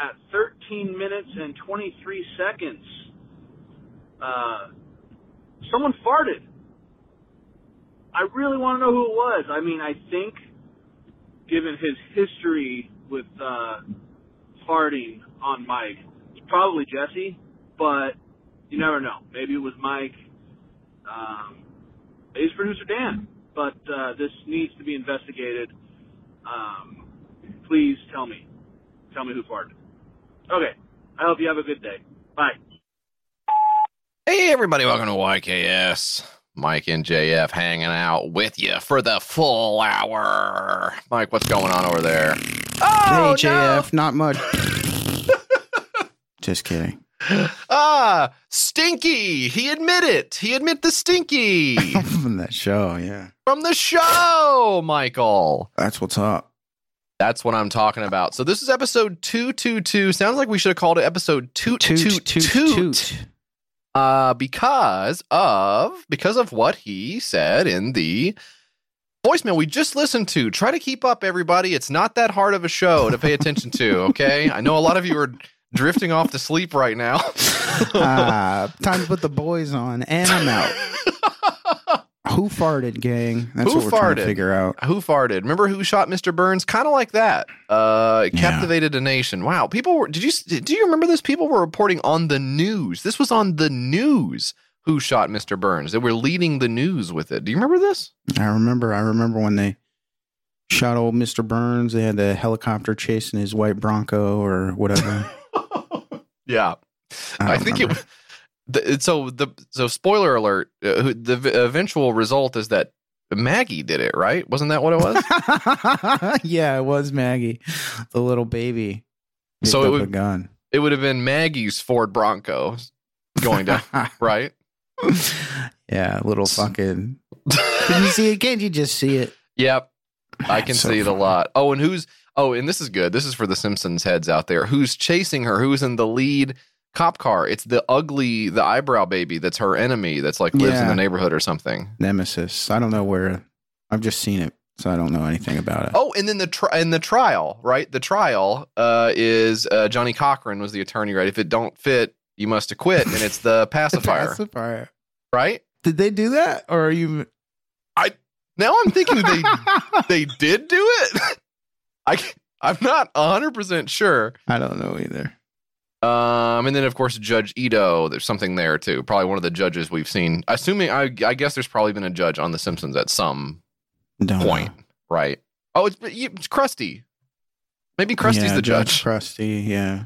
at 13 minutes and 23 seconds, uh, someone farted. I really want to know who it was. I mean, I think, given his history with uh, farting on Mike, it's probably Jesse, but you never know. Maybe it was Mike. Um, maybe it's producer Dan. But uh, this needs to be investigated. Um, please tell me. Tell me who farted. Okay. I hope you have a good day. Bye. Hey, everybody, welcome to YKS. Mike and JF hanging out with you for the full hour. Mike, what's going on over there? Oh, hey, JF, not much. Just kidding. Ah, Stinky. He admitted. It. He admit the Stinky From that show, yeah. from the show, Michael. That's what's up. That's what I'm talking about. So this is episode 222. Sounds like we should have called it episode toot toot toot, toot. Uh because of because of what he said in the voicemail we just listened to. Try to keep up everybody. It's not that hard of a show to pay attention to, okay? I know a lot of you are drifting off to sleep right now. Ah, time to put the boys on, and I'm out. Who farted, gang? That's Who what we're trying to farted? figure out. who farted? Remember who shot Mr. Burns? Kind of like that. Uh, it captivated a nation. Wow, people were. Did you do you remember this? People were reporting on the news. This was on the news. Who shot Mr. Burns? They were leading the news with it. Do you remember this? I remember. I remember when they shot old Mister Burns. They had the helicopter chasing his white Bronco or whatever. Yeah, I, think it. The, so the so spoiler alert. Uh, the eventual result is that Maggie did it. Right? Wasn't that what it was? yeah, it was Maggie, the little baby. So it would- a gun. it would have been Maggie's Ford Bronco going down. right? yeah, little fucking. Can you see it? Can't you just see it? Yep. I can so see it a lot. Oh, and who's oh, and this is good. This is for the Simpsons heads out there. Who's chasing her? Who's in the lead cop car? It's the ugly, the eyebrow baby that's her enemy that's like lives in the neighborhood or something. Nemesis. I don't know where. I've just seen it, so I don't know anything about it. Oh, and then the tri- and the trial, right? The trial uh, is uh, Johnnie Cochran was the attorney, right? If it don't fit, you must acquit, and it's the pacifier, Pacifier. right? Did they do that, or are you? I now I'm thinking they they did do it. I I'm not hundred percent sure. I don't know either. Um, and then of course Judge Ito. There's something there too. Probably one of the judges we've seen. Assuming I, I guess there's probably been a judge on The Simpsons at some Don't point, know. right? Oh, it's, it's Krusty. Maybe Krusty's Yeah, the judge. Krusty, yeah.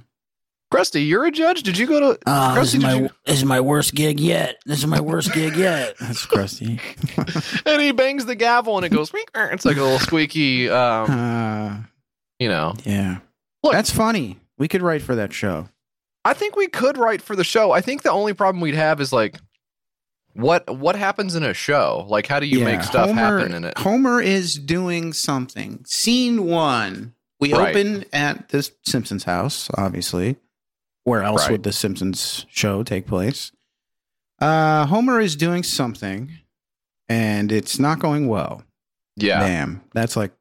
Krusty, you're a judge. Did you go to? Oh, Krusty, this, is my, you- this is my worst gig yet. This is my worst gig yet. That's Krusty. and he bangs the gavel and it goes. It's like a little squeaky. Um, uh, you know. yeah. Look. That's funny. We could write for that show. I think we could write for the show. I think the only problem we'd have is like, what what happens in a show? Like, how do you Yeah, make stuff Homer, happen in it? Homer is doing something. Scene one. We Right. open at the Simpsons house, obviously. Where else Right. would the Simpsons show take place? Uh, Homer is doing something, and it's not going well. Yeah, Damn, that's like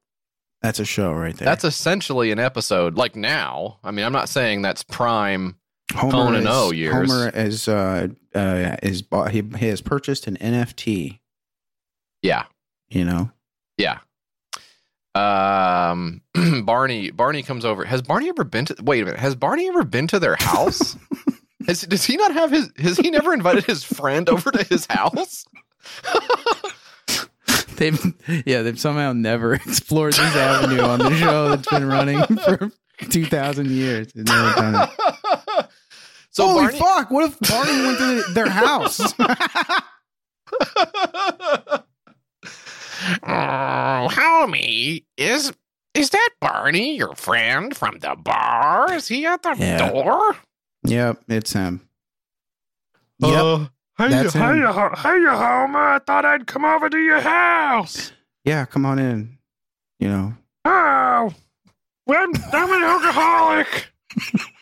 that's a show right there. that's essentially an episode. Like now, I mean, I'm not saying that's prime. Homer is, O years. Homer is uh, uh, is bought, he, he has purchased an NFT. Yeah, You know, yeah. Um, Barney Barney comes over. Has Barney ever been to? Wait a minute. Has Barney ever been to their house? Has, does he not have his? Has he never invited his friend over to his house? they've yeah they've somehow never explored this avenue on the show that's been running for two thousand years. They've never done it. So Holy Barney, fuck! What if Barney went to their house? Oh, homie, is is that Barney, your friend from the bar? Is he at the Yeah. door? yep, it's him. Yep, Uh, hey, That's hey, him. Ho- hey, Homer! I thought I'd come over to your house. yeah. Come on in. You know, Oh, I'm, I'm an alcoholic.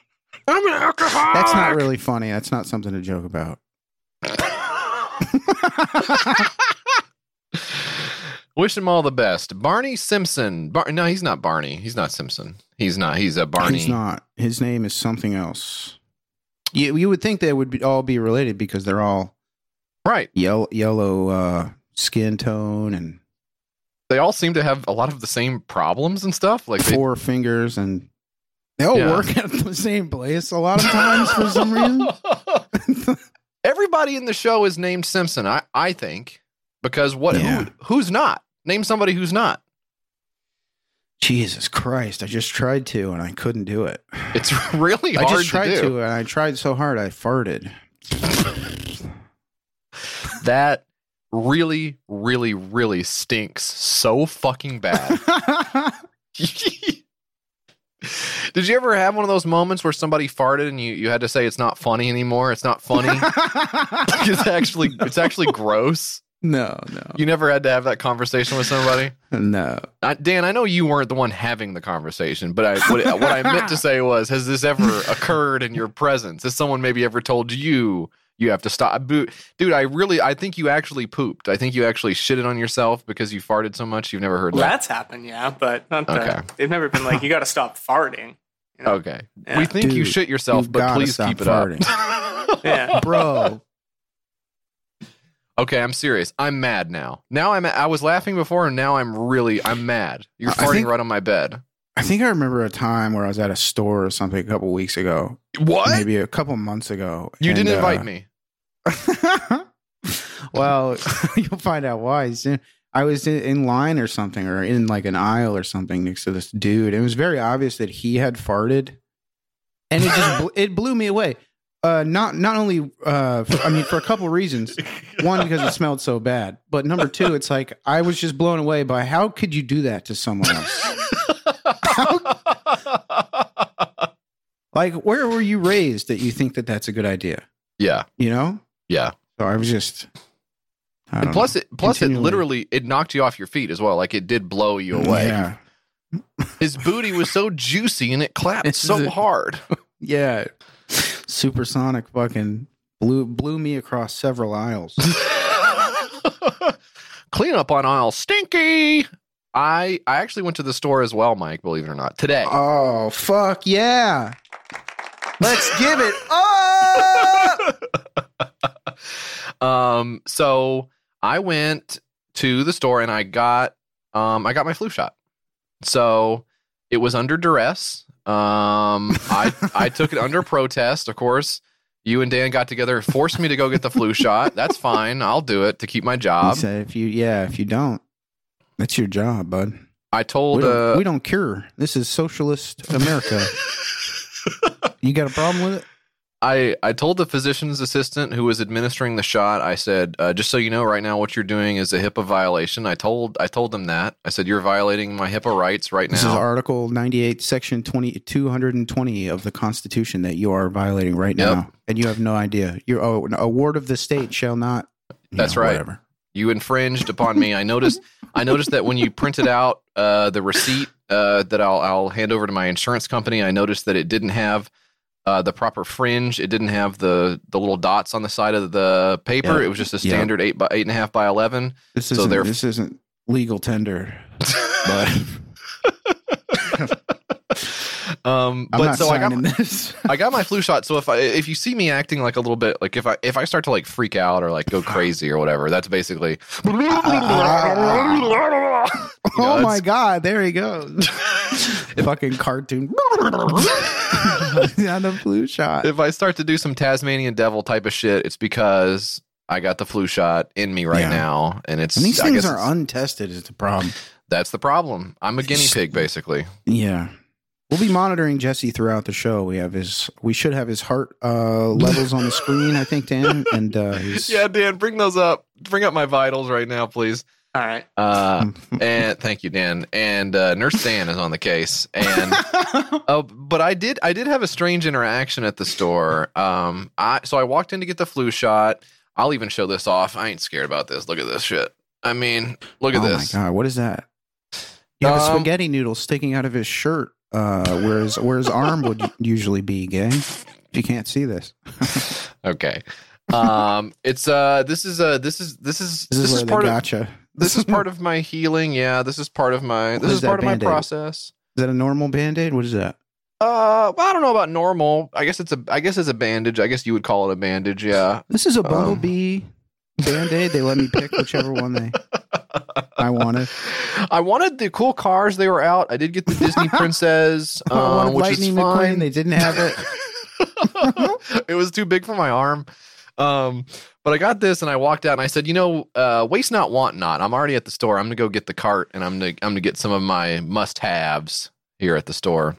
I'm an alcoholic. that's not really funny. That's not something to joke about. Wish him all the best. Barney Simpson. Bar- no, he's not Barney. He's not Simpson. He's not. He's a Barney. He's not. His name is something else. You, you would think they would be, all be related because they're all Right. yellow, yellow uh, skin tone and They all seem to have a lot of the same problems and stuff. Like they, four fingers, and they all Yeah. work at the same place a lot of times for some reason. Everybody in the show is named Simpson. I I think because what Yeah. who, who's not? Name somebody who's not. Jesus Christ! I just tried to, and I couldn't do it. It's really I hard just tried to to, and I tried so hard I farted. That really, really, really stinks so fucking bad. Did you ever have one of those moments where somebody farted and you, you had to say it's not funny anymore? It's not funny. it's actually it's actually gross. no, no, You never had to have that conversation with somebody. no. I, Dan, I know you weren't the one having the conversation, but I, what, what I meant to say was, has this ever occurred in your presence? Has someone maybe ever told you you have to stop? Dude, I really, I think you actually pooped. I think you actually shitted on yourself because you farted so much. You've never heard Well, that. that's happened, yeah, but not Okay. they've never been like, you got to stop farting. You know? Okay, Yeah. we think you shit yourself, you but please stop keep it farting. up. Yeah. bro. okay, I'm serious. I'm mad now. Now I'm. I was laughing before, and now I'm really. I'm mad. You're farting think- right on my bed. I think I remember a time where I was at a store or something a couple weeks ago, What? maybe a couple months ago. You and, didn't invite uh, me. well, you'll find out why. soon. I was in, in line or something, or in like an aisle or something next to this dude. It was very obvious that he had farted, and it just bl- it blew me away. Uh, not not only uh, for, I mean for a couple reasons. One because it smelled so bad, but number two, it's like I was just blown away by how could you do that to someone else? Like, where were you raised that you think that that's a good idea? yeah, You know? yeah. So I was just. And plus, it plus it literally it knocked you off your feet as well. Like it did blow you away. Yeah. His booty was so juicy and it clapped so it. hard. Yeah. Supersonic fucking blew blew me across several aisles. Clean up on aisle stinky. I I actually went to the store as well, Mike. Believe it or not, today. oh fuck yeah! Let's give it up. um, so I went to the store and I got um I got my flu shot. So it was under duress. Um, I I took it under protest, of course. You and Dan got together, forced me to go get the flu shot. That's fine. I'll do it to keep my He job. said, "If you, yeah, if you don't, that's your job, bud. I We told don't, uh, we don't cure. This is socialist America. you got a problem with it? I, I told the physician's assistant who was administering the shot. I said, uh, just so you know, right now what you're doing is a HIPAA violation. I told I told them that. I said you're violating my HIPAA rights right now. This is. Article 98, Section 20, 220 of the Constitution that you are violating right Yep. now, and you have no idea. You're oh, a ward of the state shall not. That's know, right. Whatever. you infringed upon me. I noticed I noticed that when you printed out uh, the receipt uh, that I'll I'll hand over to my insurance company, I noticed that it didn't have uh, the proper fringe. It didn't have the the little dots on the side of the paper. Yep. It was just a standard eight by eight and a half by eleven. This So isn't. this isn't legal tender. But Um, I'm but so I got signing this. I got my flu shot. So if I if you see me acting like a little bit like if I if I start to like freak out or like go crazy or whatever, that's basically. You know, oh my god! There he goes. Fucking cartoon. on the flu shot. if I start to do some Tasmanian devil type of shit, it's because I got the flu shot in me right Yeah. now, and it's And these I things are it's- untested. Is the problem? that's the problem. I'm a guinea pig, basically. Yeah. We'll be monitoring Jesse throughout the show. We have his. We should have his heart uh, levels on the screen. I think Dan and uh, his. Yeah, Dan, bring those up. Bring up my vitals right now, please. All right. Uh, and thank you, Dan. And uh, Nurse Dan is on the case. And oh, but I did I did have a strange interaction at the store. Um, I so I walked in to get the flu shot. I'll even show this off. I ain't scared about this. Look at this shit. I mean, look at oh this. my god! What is that? You have a Um, spaghetti noodle sticking out of his shirt, uh, where his where his arm would usually be. Gang, if you can't see this. Okay. um, it's uh, this is uh, this is this is This is where they part of this is part of my healing. Yeah, this is part of my this is is part of my Band-Aid? process. Is that a normal band aid? What is that? Uh, well, I don't know about normal. I guess it's a I guess it's a bandage. I guess you would call it a bandage. Yeah. This is a Um, bumblebee band aid. They let me pick whichever one they I wanted. I wanted the cool cars. They were out. I did get the Disney Princess, um, which Lightning is McQueen. fine. They didn't have it. it was too big for my arm. Um, but I got this and I walked out and I said, you know, uh, waste not, want not. I'm already at the store. I'm gonna go get the cart and I'm gonna I'm gonna get some of my must haves here at the store.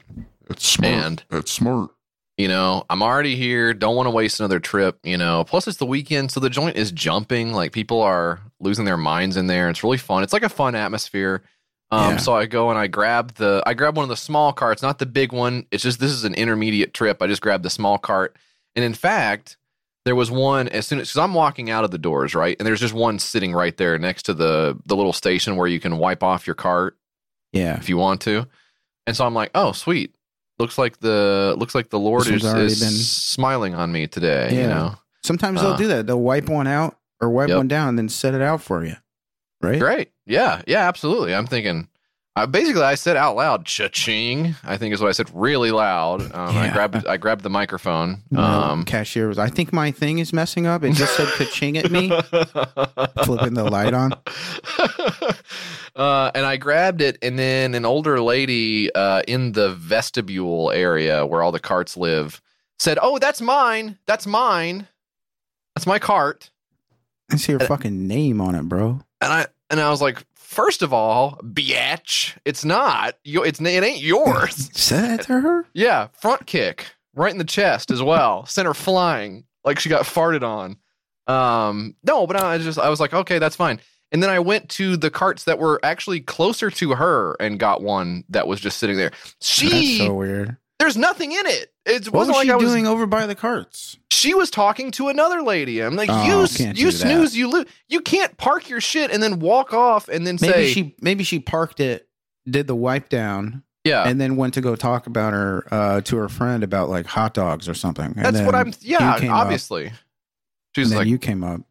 It's smart. And That's smart. You know, I'm already here. Don't want to waste another trip. You know, plus it's the weekend, so the joint is jumping. Like people are losing their minds in there. It's really fun. It's like a fun atmosphere. Um, Yeah. so I go and I grab the I grab one of the small carts, not the big one. It's just this is an intermediate trip. I just grabbed the small cart, and in fact, there was one as soon as because I'm walking out of the doors, right, and there's just one sitting right there next to the the little station where you can wipe off your cart Yeah. if you want to. And so I'm like, oh, sweet. Looks like the looks like the Lord is, is been- smiling on me today. You Yeah. know, Sometimes Uh, they'll do that. They'll wipe one out or wipe Yep. one down and then set it out for you. Right? great. Yeah, yeah, absolutely. I'm thinking. I, basically, I said out loud, "Cha-ching!" I think is what I said, really loud. Um, I grabbed, I grabbed the microphone. The Um, cashier was, I think my thing is messing up. It just said ka-ching at me. Flipping the light on. uh, and I grabbed it, and then an older lady uh, in the vestibule area where all the carts live said, "Oh, that's mine. That's mine. That's my cart." I see your fucking name on it, bro. And I and I was like, first of all, biatch, it's not. You, it's it ain't yours. Said to her? yeah, front kick right in the chest as well, sent her flying like she got farted on. Um, no, but I just I was like, okay, that's fine. And then I went to the carts that were actually closer to her and got one that was just sitting there. She, That's so weird. there's nothing in it. It What wasn't was like she I was doing over by the carts? she was talking to another lady. I'm like, Oh, you, you do that. snooze, you lose. You can't park your shit and then walk off and then Maybe say, she maybe she parked it, did the wipe down, yeah. and then went to go talk about her uh, to her friend about like hot dogs or something. And That's what I'm. Yeah, up, obviously. and She's then like, you came up.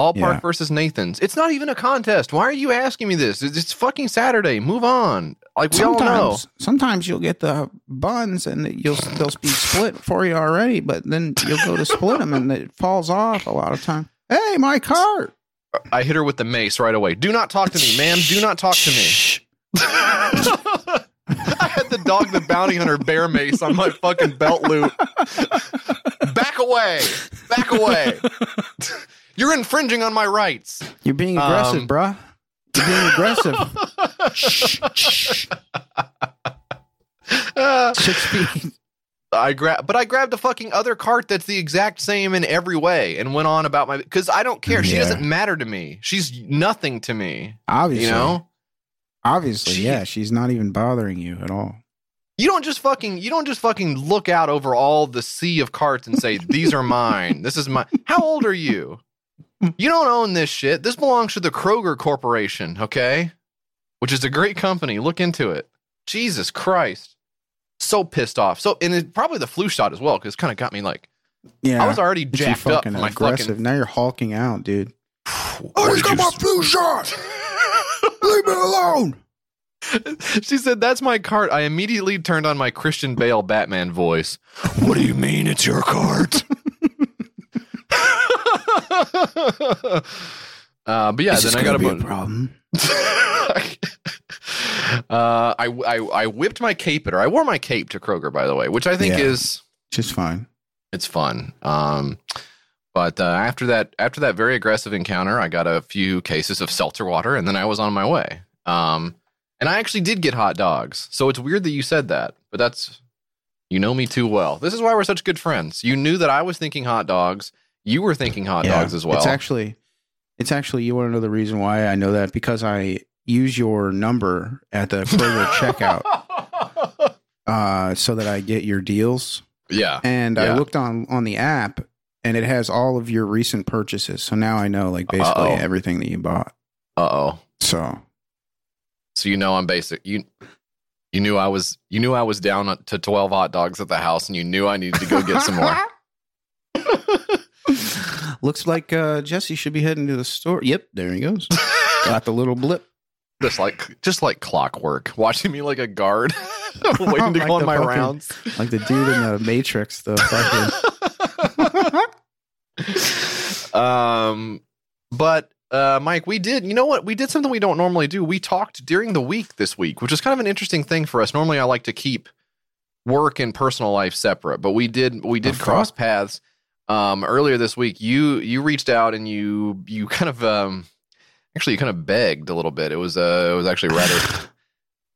All Park yeah. versus Nathan's. It's not even a contest. Why are you asking me this? It's, fucking Saturday. Move on. Like we all know. Sometimes, sometimes you'll get the buns and you'll they'll be split for you already, but then you'll go to split them and it falls off a lot of time. Hey, my cart! I hit her with the mace right away. Do not talk to me, ma'am. Do not talk to me. I had the dog, the bounty hunter, bear mace on my fucking belt loop. Back away. Back away. You're infringing on my rights. You're being aggressive, Um, bruh. You're being aggressive. Six feet. I grab, but I grabbed a fucking other cart that's the exact same in every way, and went on about my because I don't care. She doesn't matter to me. She's nothing to me. Obviously, You know, obviously, She- yeah. She's not even bothering you at all. you don't just fucking you don't just fucking look out over all the sea of carts and say these are mine. This is my. How old are you? You don't own this shit. This belongs to the Kroger Corporation, okay? Which is a great company. Look into it. Jesus Christ. So pissed off. So, and it, probably the flu shot as well, because it kind of got me like, Yeah, I was already But you jacked up fucking my aggressive. fucking. Now you're hulking out, dude. What did you- flu shot. Leave me alone. she said, That's my cart. I immediately turned on my Christian Bale Batman voice. What do you mean it's your cart? uh, but yeah, this then I got a gonna problem. uh, I, I I whipped my cape at her. I wore my cape to Kroger, by the way, which I think Yeah. is Just fine. it's fun. Um, but uh, after that after that very aggressive encounter, I got a few cases of seltzer water, and then I was on my way. Um, and I actually did get hot dogs. So it's weird that you said that, but that's you know me too well. This is why we're such good friends. You knew that I was thinking hot dogs. You were thinking hot Yeah. dogs as well. It's actually, it's actually. You want to know the reason why I know that because I use your number at the Kroger checkout, uh, so that I get your deals. yeah. And I looked on on the app, and it has all of your recent purchases. So now I know like basically Uh-oh. everything that you bought. Uh oh. So So you know I'm basic. You you knew I was you knew I was down to 12 hot dogs at the house and you knew I needed to go get some more. Looks like uh, Jesse should be heading to the store. Yep, there he goes. Got the little blip. Just like just like clockwork, watching me like a guard, waiting to Like go on my fucking- rounds. Like the dude in the Matrix, the fucking. um, but uh, Mike, we did. You know what? We did something we don't normally do. We talked during the week this week, which is kind of an interesting thing for us. Normally, I like to keep work and personal life separate, but we did. We did cross paths um, earlier this week. You you reached out and you you kind of um, actually you kind of begged a little bit. It was uh, it was actually rather.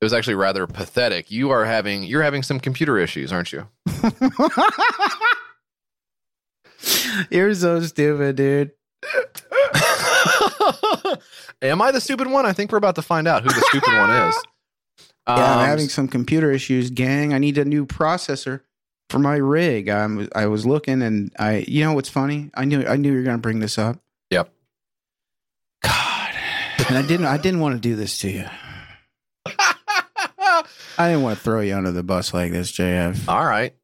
It was actually rather pathetic. You are having you're having some computer issues, aren't you? You're so stupid, dude. Am I the stupid one? I think we're about to find out who the stupid one is. Yeah, Um, I'm having some computer issues, gang. I need a new processor for my rig. I'm, I was looking, and I, you know, what's funny? I knew, I knew you were gonna bring this up. Yep. God, and I didn't, I didn't want to do this to you. I didn't want to throw you under the bus like this, JF. All right.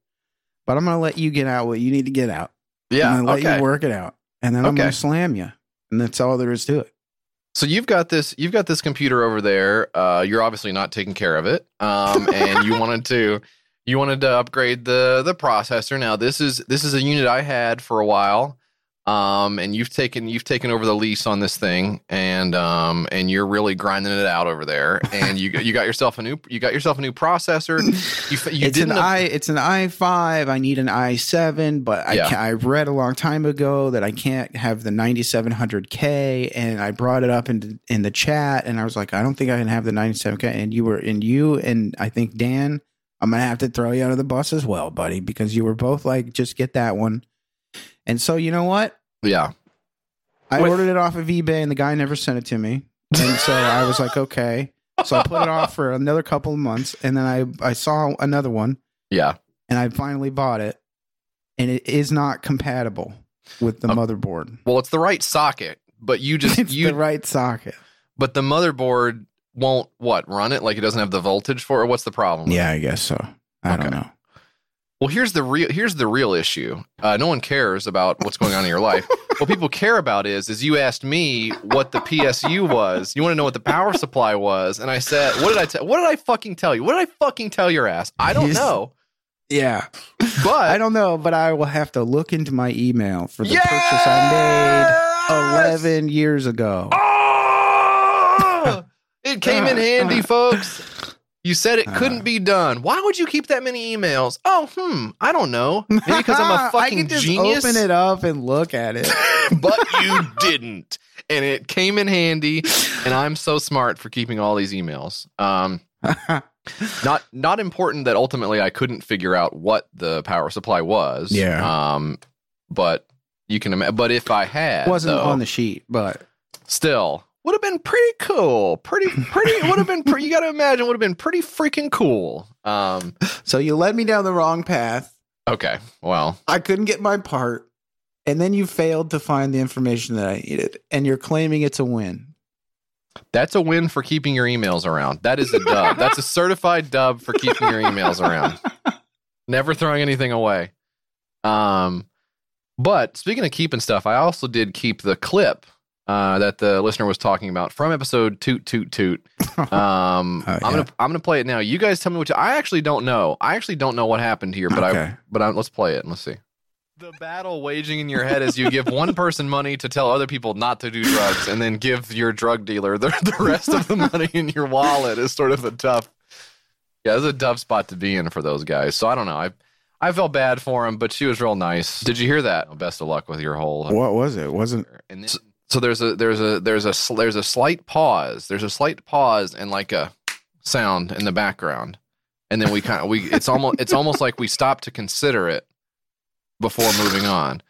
But I'm gonna let you get out what you need to get out. Yeah. I'm gonna let Okay. you work it out, and then I'm Okay. gonna slam you, and that's all there is to it. So you've got this. You've got this computer over there. Uh, you're obviously not taking care of it, um, and you wanted to. You wanted to upgrade the the processor. Now this is this is a unit I had for a while, um, and you've taken you've taken over the lease on this thing, and um, and you're really grinding it out over there. And you you got yourself a new you got yourself a new processor. You you it's an didn't i it's an i5 i need an i7 but i Yeah. can i read a long time ago that i can't have the 9700k and i brought it up in in the chat and i was like i don't think i can have the 97k and you were and you and i think dan i'm gonna have to throw you under the bus as well buddy because you were both like just get that one and so you know what yeah. i With- ordered it off of ebay and the guy never sent it to me and so i was like okay so i put it off for another couple of months and then i i saw another one Yeah. and I finally bought it, and it is not compatible with the Oh. motherboard. Well, it's the right socket, but you just It's you the right socket. but the motherboard won't what run it like it doesn't have the voltage for it. What's the problem? Yeah, I guess so. I don't know. Well, here's the real here's the real issue. Uh, no one cares about what's going on in your life. what people care about is is you asked me what the PSU was. You want to know what the power supply was, and I said, "What did I tell? What did I fucking tell you? What did I fucking tell your ass? I don't know." Yeah, But I don't know, but I will have to look into my email for the Yes! purchase I made eleven years ago. Oh! It came in handy, folks. You said it couldn't be done. Why would you keep that many emails? Oh, hmm. I don't know. Maybe because I'm a fucking I can just genius. open it up and look at it. but you didn't. And it came in handy. And I'm so smart for keeping all these emails. Um, not not important that ultimately I couldn't figure out what the power supply was. Yeah. Um, but you can imagine. But if I had, Wasn't though, on the sheet, but still would have been pretty cool. Pretty pretty would have been. Pre- you got to imagine would have been pretty freaking cool. Um. so you led me down the wrong path. Okay. Well. I couldn't get my part, and then you failed to find the information that I needed, and you're claiming it's a win. That's a win for keeping your emails around. That is a dub. That's a certified dub for keeping your emails around. Never throwing anything away. Um, but speaking of keeping stuff, I also did keep the clip uh, that the listener was talking about from episode toot toot toot. Um, Oh, I'm gonna I'm gonna play it now. You guys tell me what you, I actually don't know. I actually don't know what happened here, but I but I, let's play it and let's see. The battle waging in your head as you give one person money to tell other people not to do drugs, and then give your drug dealer the, the rest of the money in your wallet is sort of a tough. Yeah, it's a tough spot to be in for those guys. So I don't know. I I felt bad for him, but she was real nice. Did you hear that? Best of luck with your whole. What was it? Wasn't And then, so there's a there's a there's a there's a slight pause. There's a slight pause and like a sound in the background, and then we kind of we it's almost it's almost like we stop to consider it before moving on.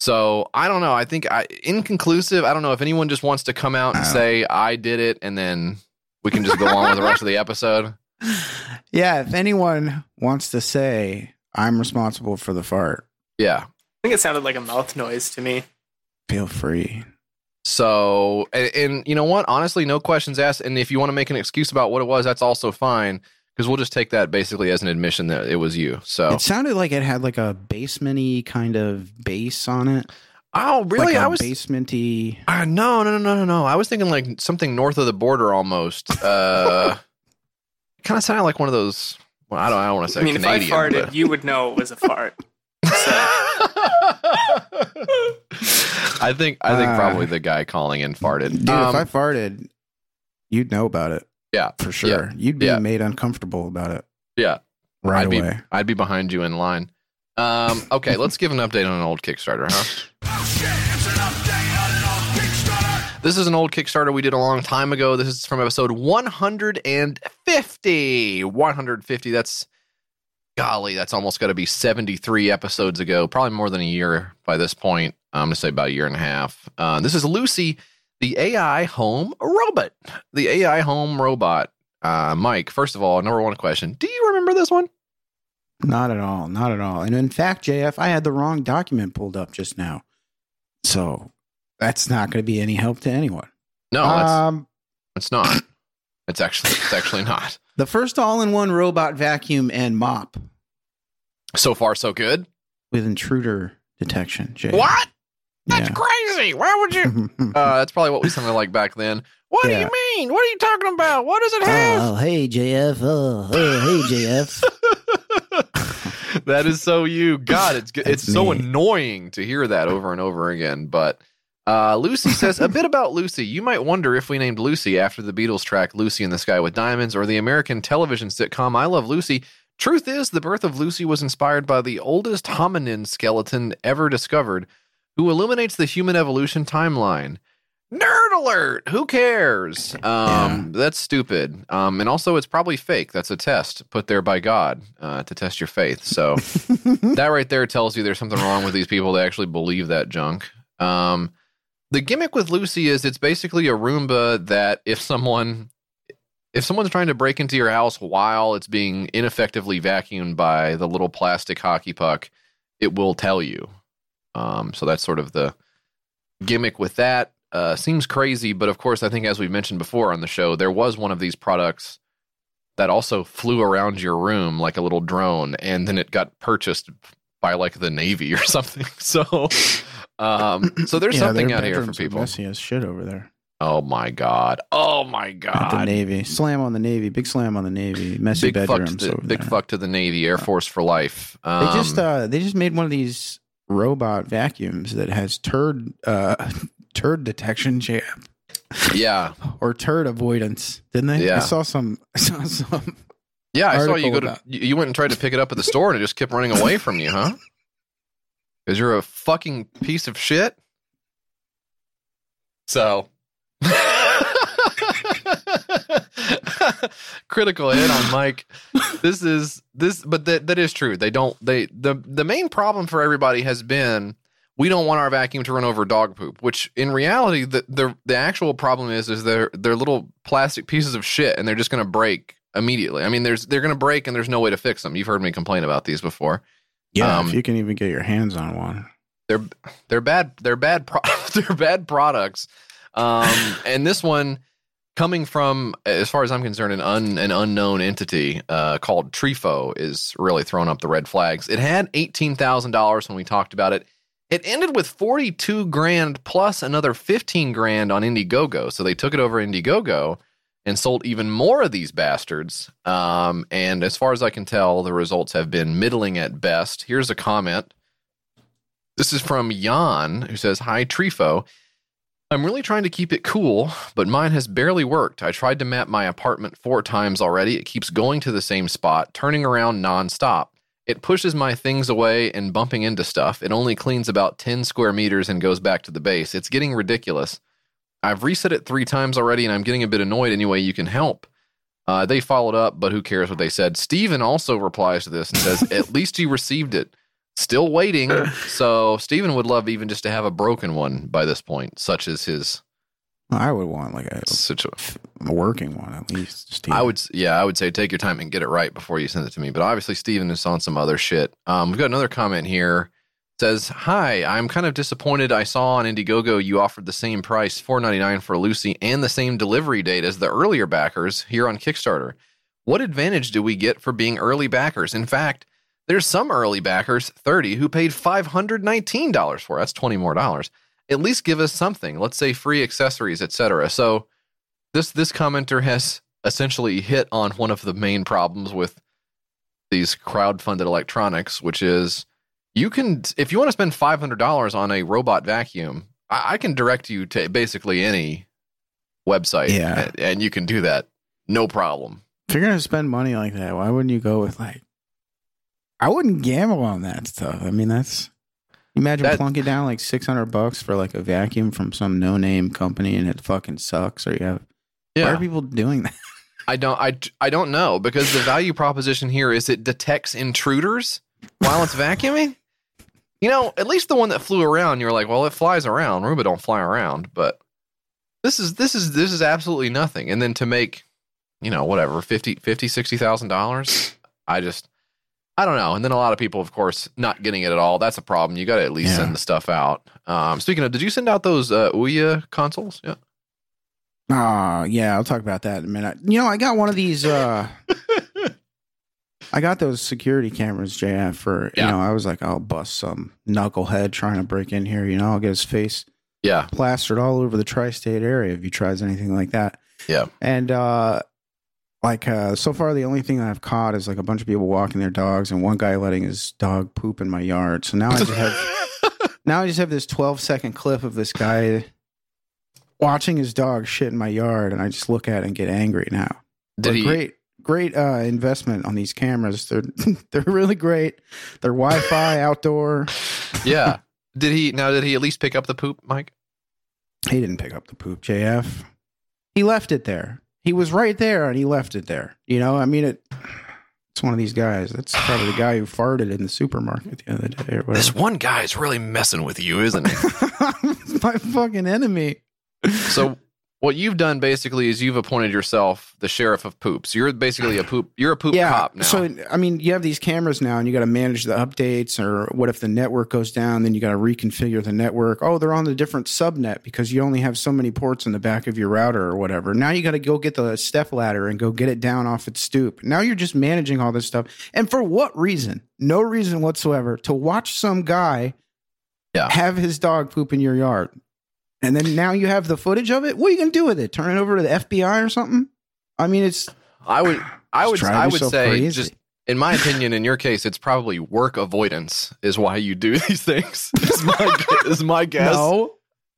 So I don't know. I think I inconclusive. I don't know if anyone just wants to come out and I don't- say I did it, and then we can just go on with the rest of the episode. yeah. If anyone wants to say I'm responsible for the fart, Yeah. I think it sounded like a mouth noise to me. feel free. So, and, and you know what? Honestly, no questions asked. And if you want to make an excuse about what it was, that's also fine because we'll just take that basically as an admission that it was you. So, It sounded like it had like a basement-y kind of bass on it. Oh, really? Like a I was basementy. uh, no, no, no, no, no, no. I was thinking like something north of the border almost. Uh, kind of sounded like one of those. Well, I don't. I don't want to say I mean, Canadian. if I farted, but- you would know it was a fart. So, I think. I think Uh, probably the guy calling in farted. Dude, Um, if I farted, you'd know about it yeah, for sure. You'd be Yeah. made uncomfortable about it yeah. right I'd be. away. I'd be behind you in line. Um, okay, let's give an update on an old Kickstarter, huh? This is an old Kickstarter we did a long time ago. This is from episode 150. 150. That's golly, that's almost got to be 73 episodes ago. Probably more than a year by this point. I'm going to say about a year and a half. Uh, this is Lucy, the AI home robot. The AI home robot. Uh, Mike, first of all, number one question. Do you remember this one? Not at all. Not at all. And in fact, JF, I had the wrong document pulled up just now. So that's not going to be any help to anyone. No, it's, um, it's not. It's actually it's actually not. The first all in one robot vacuum and mop So far, so good. with intruder detection. JF. What? That's Yeah. crazy. Why would you? Uh, that's probably what we sounded like back then. What Yeah. do you mean? What are you talking about? What does it have? Oh, hey, JF. Oh, oh, hey, JF. that is so you. God, it's good. it's so annoying to hear that over and over again. But uh, Lucy says a bit about Lucy. You might wonder if we named Lucy after the Beatles track "Lucy in the Sky with Diamonds" or the American television sitcom "I Love Lucy." Truth is, the birth of Lucy was inspired by the oldest hominin skeleton ever discovered, who illuminates the human evolution timeline. Nerd alert! Who cares? Um, That's stupid. Um, and also, it's probably fake. That's a test put there by God uh, to test your faith. So that right there tells you there's something wrong with these people that actually believe that junk. Um, the gimmick with Lucy is it's basically a Roomba that if someone if someone's trying to break into your house while it's being ineffectively vacuumed by the little plastic hockey puck, it will tell you. Um, so that's sort of the gimmick with that. Uh, seems crazy, but of course, I think as we mentioned before on the show, there was one of these products that also flew around your room like a little drone, and then it got purchased by like the Navy or something. So, um, so there's Yeah, something out here for people. Messy as shit over there Oh my god! Oh my at the god! Navy. Slam on the Navy. Big slam on the Navy. Messy Big fuck, to bedrooms. the, big there. fuck to the Navy, Air Force for life. They Um, just uh, they just made one of these robot vacuums that has turd uh, turd detection jam yeah, or turd avoidance, didn't they? Yeah. I saw some. I saw some. yeah. I saw you go to about- you you went and tried to pick it up at the store, and it just kept running away from you, huh? Because you're a fucking piece of shit. So. critical hit on Mike. This is this, but that that is true. They don't. They the the main problem for everybody has been we don't want our vacuum to run over dog poop. Which in reality, the the the actual problem is is they're they're little plastic pieces of shit, and they're just going to break immediately. I mean, there's they're going to break, and there's no way to fix them. You've heard me complain about these before. Yeah, Um, if you can even get your hands on one. they're they're bad they're bad pro- they're bad products. Um and this one coming from as far as i'm concerned an un, an unknown entity uh called trifo is really throwing up the red flags. It had $18000 when we talked about it. It ended with 42 grand plus another 15 grand on indiegogo. So they took it over indiegogo and sold even more of these bastards um and as far as i can tell the results have been middling at best here's a comment this is from Jan, who says, Hi, Trifo. I'm really trying to keep it cool, but mine has barely worked. I tried to map my apartment four times already. It keeps going to the same spot, turning around nonstop. It pushes my things away and bumping into stuff. It only cleans about 10 square meters and goes back to the base. It's getting ridiculous. I've reset it three times already, and I'm getting a bit annoyed Anyway, you can help. Uh, they followed up, but who cares what they said? Steven also replies to this and says, At least you received it. Still waiting. so Steven would love even just to have a broken one by this point, such as his I would want like a, situation. a working one at least. Steve. I would, yeah, I would say take your time and get it right before you send it to me. But obviously, Steven is on some other shit. Um, we've got another comment here. Says, "Hi, I'm kind of disappointed. I saw on Indiegogo you offered the same price, four ninety nine for Lucy, and the same delivery date as the earlier backers here on Kickstarter. What advantage do we get for being early backers? In fact." There's some early backers, 30, who paid $519 for it. That's 20 more dollars. At least give us something. Let's say free accessories, etc. So this this commenter has essentially hit on one of the main problems with these crowd-funded electronics, which is you can if you want to spend $500 on a robot vacuum, I, I can direct you to basically any website Yeah. and, and you can do that no problem. If you're gonna spend money like that, why wouldn't you go with like? I wouldn't gamble on that stuff. I mean, that's imagine That- plunking down like six hundred bucks for like a vacuum from some no name company and it fucking sucks. Or you have why Yeah. are people doing that? I don't I, I don't know because the value proposition here is it detects intruders while it's vacuuming. You know, at least the one that flew around, you're like, well, it flies around. Roomba don't fly around, but this is this is this is absolutely nothing. And then to make, you know, whatever, 50 50 60,000 dollars, I just I don't know. And then a lot of people, of course, not getting it at all. That's a problem. You got to at least Yeah. send the stuff out. Um, speaking of, did you send out those uh, Ouya consoles? Yeah. Ah, yeah, I'll talk about that in a minute. You know, I got one of these. uh I got those security cameras, JF. For Yeah. you know, I was like, I'll bust some knucklehead trying to break in here. You know, I'll get his face Yeah. plastered all over the tri-state area if he tries anything like that. Yeah. And uh like uh so far the only thing I've caught is like a bunch of people walking their dogs and one guy letting his dog poop in my yard. So now I just have now I just have this 12 second clip of this guy watching his dog shit in my yard and I just look at it and get angry now. Did But he? great great uh investment on these cameras. They're they're really great. They're Wi-Fi outdoor. Yeah. Did he? Now, did he at least pick up the poop, Mike? He didn't pick up the poop, JF. He left it there. He was right there and he left it there. You know, I mean, it. It's one of these guys. That's probably the guy who farted in the supermarket the other day or This one guy is really messing with you, isn't he? My fucking enemy. so, what you've done basically is you've appointed yourself the sheriff of poops. You're basically a poop. You're a poop yeah. cop now. So I mean, you have these cameras now, and you got to manage the updates. Or what if the network goes down? Then you got to reconfigure the network. Oh, they're on the different subnet because you only have so many ports in the back of your router or whatever. Now you got to go get the step ladder and go get it down off its stoop. Now you're just managing all this stuff, and for what reason? No reason whatsoever to watch some guy Yeah. have his dog poop in your yard. And then now you have the footage of it. What are you gonna do with it? Turn it over to the FBI or something? I mean, it's I would, I would, I would say, crazy. just in my opinion, in your case, it's probably work avoidance is why you do these things. Is my, is my guess. no.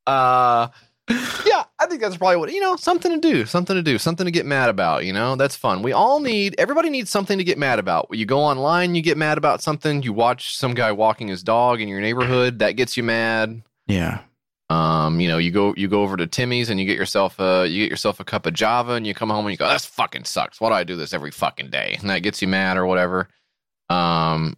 Uh, yeah, I think that's probably what you know. Something to do, something to do, something to get mad about. You know, that's fun. We all need. Everybody needs something to get mad about. You go online, you get mad about something. You watch some guy walking his dog in your neighborhood, that gets you mad. Yeah. Um, you know, you go you go over to Timmy's and you get yourself a you get yourself a cup of Java and you come home and you go, "That's fucking sucks. Why do I do this every fucking day?" And that gets you mad or whatever. Um,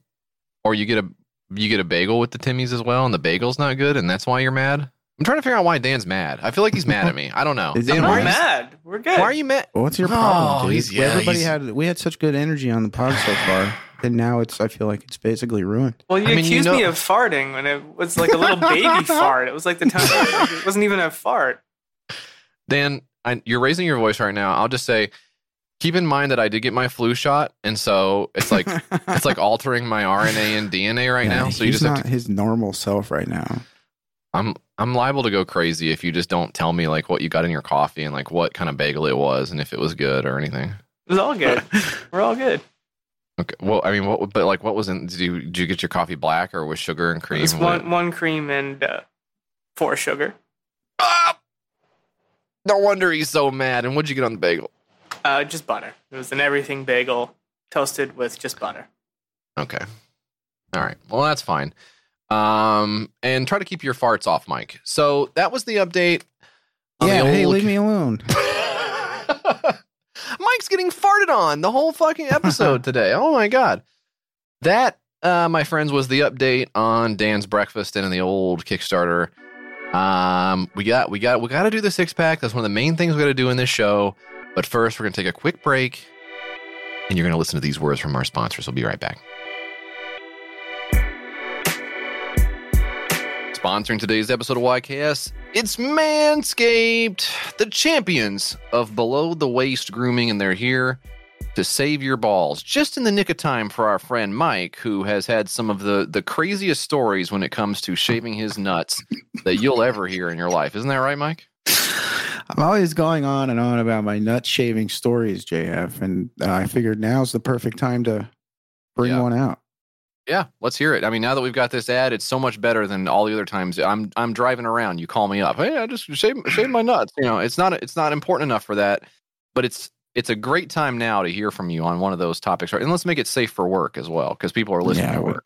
or you get a you get a bagel with the Timmy's as well, and the bagel's not good, and that's why you're mad. I'm trying to figure out why Dan's mad. I feel like he's mad at me. I don't know. Is Dan, mad? why We're are mad. We're good. why are you mad? What's your Oh, problem? dude? he's- yeah, Everybody he's- had we had such good energy on the pod so far, and now it's I feel like it's basically ruined. Well, you I mean, you accused know- me of farting when it was like a little baby fart. It was like the time it wasn't even a fart. Dan, I, you're raising your voice right now. I'll just say, keep in mind that I did get my flu shot, and so it's like it's like altering my RNA and DNA right Yeah, now. So you he's just have not to his normal self right now. I'm I'm liable to go crazy if you just don't tell me like what you got in your coffee and like what kind of bagel it was and if it was good or anything. It was all good. We're all good. Okay. Well, I mean, what? But like, what was in? Did you did you get your coffee black or with sugar and It cream? was What- one one cream and uh, four sugar. Ah! No wonder he's so mad. And what'd you get on the bagel? Uh, just butter. It was an everything bagel toasted with just butter. Okay. All right. Well, that's fine. Um, and try to keep your farts off, Mike. So that was the update. yeah, the hey, old- leave me alone. Mike's getting farted on the whole fucking episode today. Oh my god. That, uh, my friends, was the update on Dan's breakfast and in the old Kickstarter. Um, we got we got we got to do the six pack. That's one of the main things we got to do in this show. But first, we're gonna take a quick break, and you're gonna listen to these words from our sponsors. We'll be right back. Sponsoring today's episode of YKS, it's Manscaped, the champions of below the waist grooming, and they're here to save your balls just in the nick of time for our friend Mike, who has had some of the, the craziest stories when it comes to shaving his nuts that you'll ever hear in your life. Isn't that right, Mike? I'm always going on and on about my nut shaving stories, JF, and uh, I figured now's the perfect time to bring Yeah. one out. Yeah, let's hear it. I mean, now that we've got this ad, it's so much better than all the other times. I'm I'm driving around. You call me up. Hey, I just shave shave my nuts. You know, it's not it's not important enough for that, but it's it's a great time now to hear from you on one of those topics. Right, and let's make it safe for work as well because people are listening Yeah, I to would. work.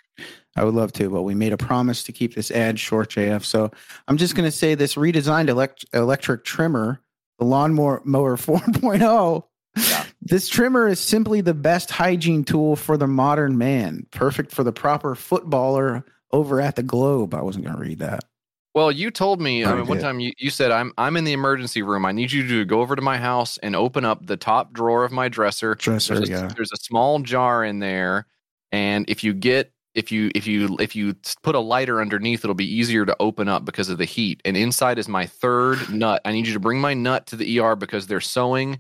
I would love to, but we made a promise to keep this ad short, JF. So I'm just going to say this redesigned elect- electric trimmer, the Lawnmower Mower 4.0. Yeah. This trimmer is simply the best hygiene tool for the modern man, perfect for the proper footballer over at the Globe. I wasn't going to read that. Well, you told me. I mean, one time you, you said I'm I'm in the emergency room. I need you to go over to my house and open up the top drawer of my dresser. Dresser, there's a, yeah. there's a small jar in there, and if you get if you if you if you put a lighter underneath, it'll be easier to open up because of the heat. And inside is my third nut. I need you to bring my nut to the ER because they're sewing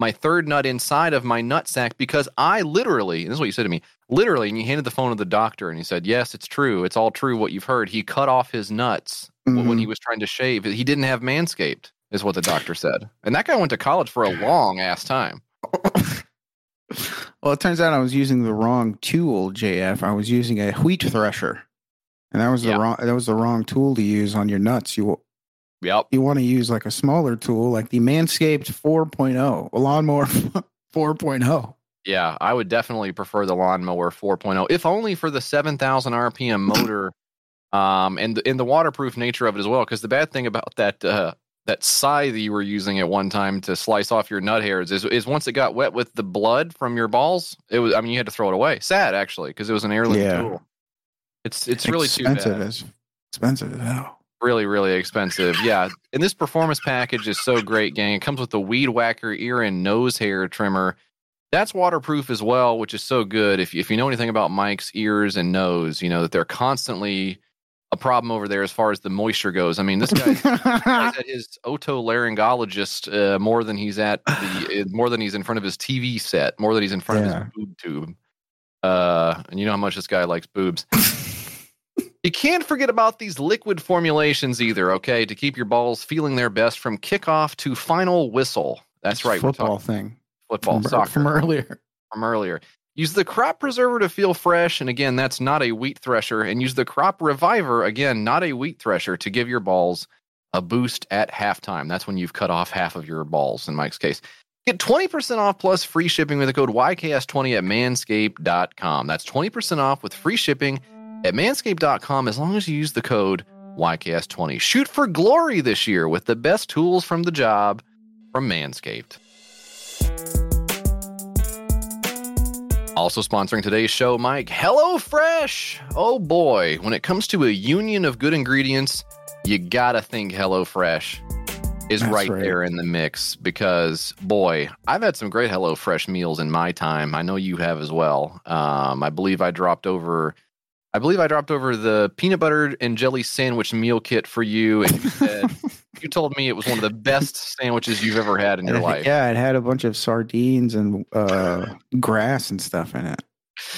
my third nut inside of my nut sack because I literally, this is what you said to me, literally, and you handed the phone to the doctor and he said, Yes, it's true. It's all true what you've heard. He cut off his nuts w- when he mm-hmm. was trying to shave. He didn't have Manscaped, is what the doctor said. And that guy went to college for a long ass time. Well, it turns out I was using the wrong tool, JF. I was using a wheat thresher. And that was the Yeah. wrong that was the wrong tool to use on your nuts. You Yep. you want to use like a smaller tool like the Manscaped 4.0, a lawnmower 4.0. Yeah, I would definitely prefer the lawnmower 4.0, if only for the 7,000 RPM motor, um, and the, and the waterproof nature of it as well. Because the bad thing about that uh, that scythe you were using at one time to slice off your nut hairs is is once it got wet with the blood from your balls, it was. I mean, you had to throw it away. Sad actually, because it was an heirloom Yeah. tool. It's it's really too expensive bad. as expensive as hell. Really really expensive. Yeah and this performance package is so great gang. It comes with the weed whacker ear and nose hair trimmer. That's waterproof as well which is so good. If, if you know anything about mike's ears and nose you know that they're constantly a problem over there as far as the moisture goes. I mean this guy's he's at his otolaryngologist uh, more than he's at the uh, more than he's in front of his tv set more than he's in front of his boob tube. Uh and you know how much this guy likes boobs you can't forget about these liquid formulations either, okay? To keep your balls feeling their best from kickoff to final whistle. That's right. We're Football thing football, from, er, soccer from earlier. from earlier. Use the crop preserver to feel fresh. And again, that's not a wheat thresher. And use the crop reviver, again, not a wheat thresher, to give your balls a boost at halftime. That's when you've cut off half of your balls in Mike's case. Get 20% off plus free shipping with the code YKS20 at manscaped.com. That's 20% off with free shipping at manscaped.com as long as you use the code YKS20. Shoot for glory this year with the best tools from the job from Manscaped. Also sponsoring today's show, Mike, HelloFresh. Oh boy, when it comes to a union of good ingredients, you gotta think HelloFresh is right, right. there in the mix because, boy, I've had some great HelloFresh meals in my time. I know you have as well. Um, I believe I dropped over. I believe I dropped over the peanut butter and jelly sandwich meal kit for you, and you said you told me it was one of the best sandwiches you've ever had in your life. Yeah, it had a bunch of sardines and uh, grass and stuff in it.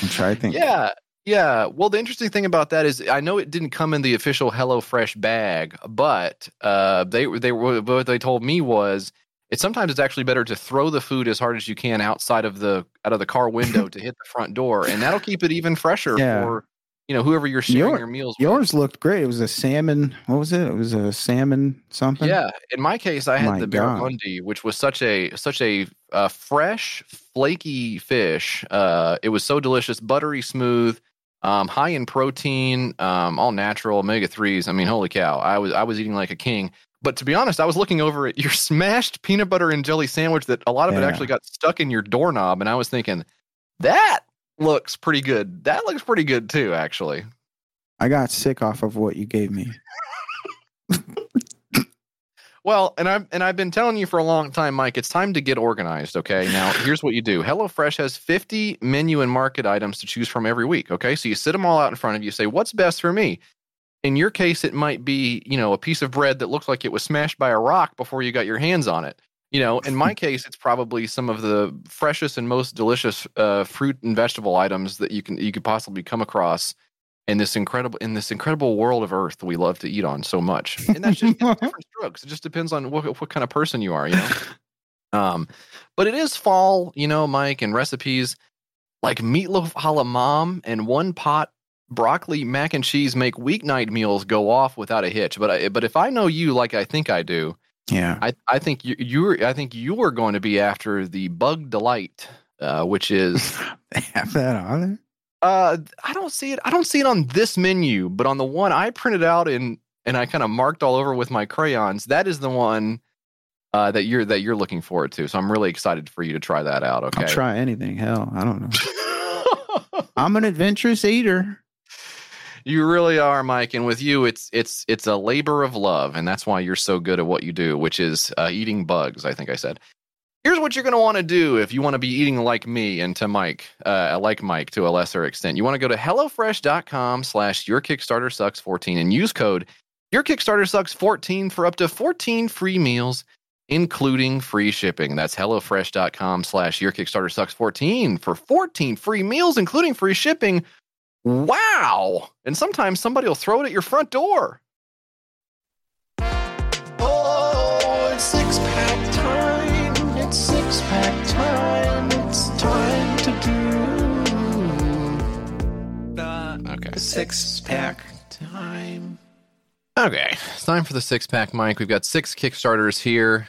Which I think Yeah. Yeah. Well, the interesting thing about that is I know it didn't come in the official HelloFresh bag, but uh, they they were what they told me was it sometimes it's actually better to throw the food as hard as you can outside of the out of the car window to hit the front door, and that'll keep it even fresher Yeah. for you know whoever you're sharing Your- your meals with. Yours looked great. It was a salmon. What was it? It was a salmon something. Yeah, in my case, I had My the barramundi, which was such a such a uh, fresh, flaky fish. Uh, it was so delicious, buttery smooth, um, high in protein, um, all natural, omega threes. I mean, holy cow! I was I was eating like a king. But to be honest, I was looking over at your smashed peanut butter and jelly sandwich that a lot of it actually got stuck in your doorknob, and I was thinking that looks pretty good. That looks pretty good too, actually. I got sick off of what you gave me. Well, and I've and I've been telling you for a long time, Mike. It's time to get organized. Okay, now here's what you do. HelloFresh has 50 menu and market items to choose from every week. Okay, so you sit them all out in front of you. Say, what's best for me? In your case, it might be you know a piece of bread that looks like it was smashed by a rock before you got your hands on it. You know, in my case, it's probably some of the freshest and most delicious uh, fruit and vegetable items that you can you could possibly come across in this incredible in this incredible world of Earth we love to eat on so much. And that's just different strokes. It just depends on what what kind of person you are. You know. Um, but it is fall, you know, Mike, and recipes like meatloaf a la mom and one pot broccoli mac and cheese make weeknight meals go off without a hitch. But I, but if I know you like I think I do, Yeah. I I think you you're I think you are going to be after the bug delight, uh, which is have that on there. uh I don't see it I don't see it on this menu, but on the one I printed out and and I kind of marked all over with my crayons. That is the one. Uh, that you're that you're looking forward to, so I'm really excited for you to try that out. Okay, I'll try anything. Hell, I don't know. I'm an adventurous eater. You really are, Mike. And with you, it's it's it's a labor of love, and that's why you're so good at what you do, which is uh, eating bugs. I think I said. Here's what you're going to want to do if you want to be eating like me and to Mike, uh, like Mike to a lesser extent. You want to go to hellofresh.com slash your Kickstarter sucks 14 and use code your Kickstarter sucks 14 for up to 14 free meals, including free shipping. That's hellofresh.com slash your Kickstarter sucks 14 for 14 free meals, including free shipping. Wow. And sometimes somebody will throw it at your front door. Oh, it's six pack time. It's six pack time. It's time to do Okay. six pack time. Okay. It's time for the six pack, Mike. We've got six Kickstarters here.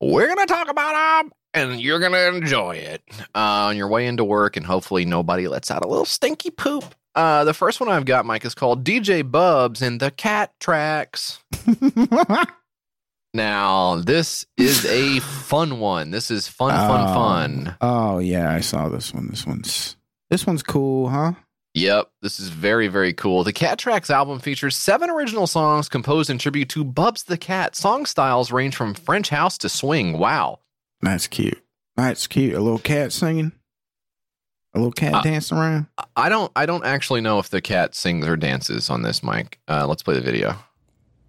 We're going to talk about them and you're going to enjoy it uh, on your way into work. And hopefully nobody lets out a little stinky poop. Uh, the first one I've got, Mike, is called DJ Bubs and the Cat Tracks. Now, this is a fun one. This is fun, fun, Oh. fun. Oh yeah, I saw this one. This one's this one's cool, huh? Yep, this is very, very cool. The Cat Tracks album features seven original songs composed in tribute to Bubs the Cat. Song styles range from French house to swing. Wow. That's cute. That's cute. A little cat singing. A little cat Uh, dancing around. I don't I don't actually know if the cat sings or dances on this, Mike. Uh, let's play the video.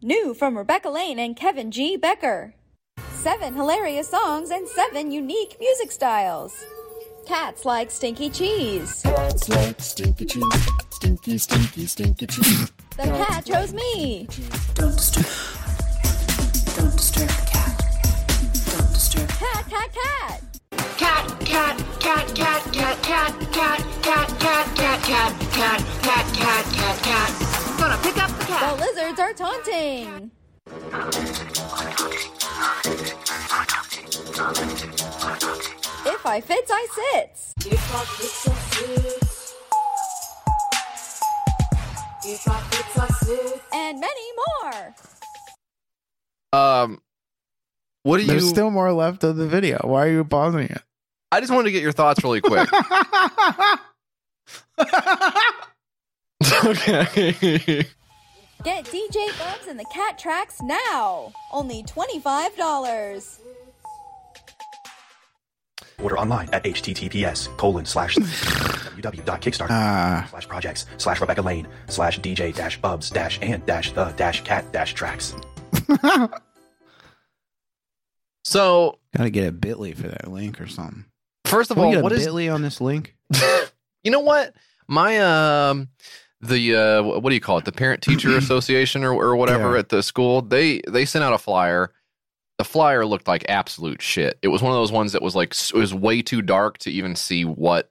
New from Rebecca Lane and Kevin G. Becker. Seven hilarious songs and seven unique music styles. Cats like stinky cheese. Cats like stinky cheese, stinky, stinky, stinky cheese. The cat chose me. Don't disturb. Don't disturb the cat. Don't disturb. Cat, cat, cat. Cat, cat, cat, cat, cat, cat, cat, cat, cat, cat, cat, cat, cat, cat, cat, cat. Gonna pick up the cat. The lizards are taunting. If I fits, I sits. If I fix, I sit. If I fix, I sit. And many more. Um what do you There's still more left of the video. Why are you pausing it? I just wanted to get your thoughts really quick. okay. Get DJ Bubs and the Cat Tracks now. Only $25. Order online at https colon slash www.kickstarter Ah, slash projects slash Rebecca Lane slash DJ dash bubs dash and dash the dash cat dash tracks. So, gotta get a Bitly for that link or something. First of all, what is Bitly on this link? you know what? My um the uh what do you call it? The parent teacher association or, or whatever Yeah. at the school they they sent out a flyer. The flyer looked like absolute shit. It was one of those ones that was like it was way too dark to even see what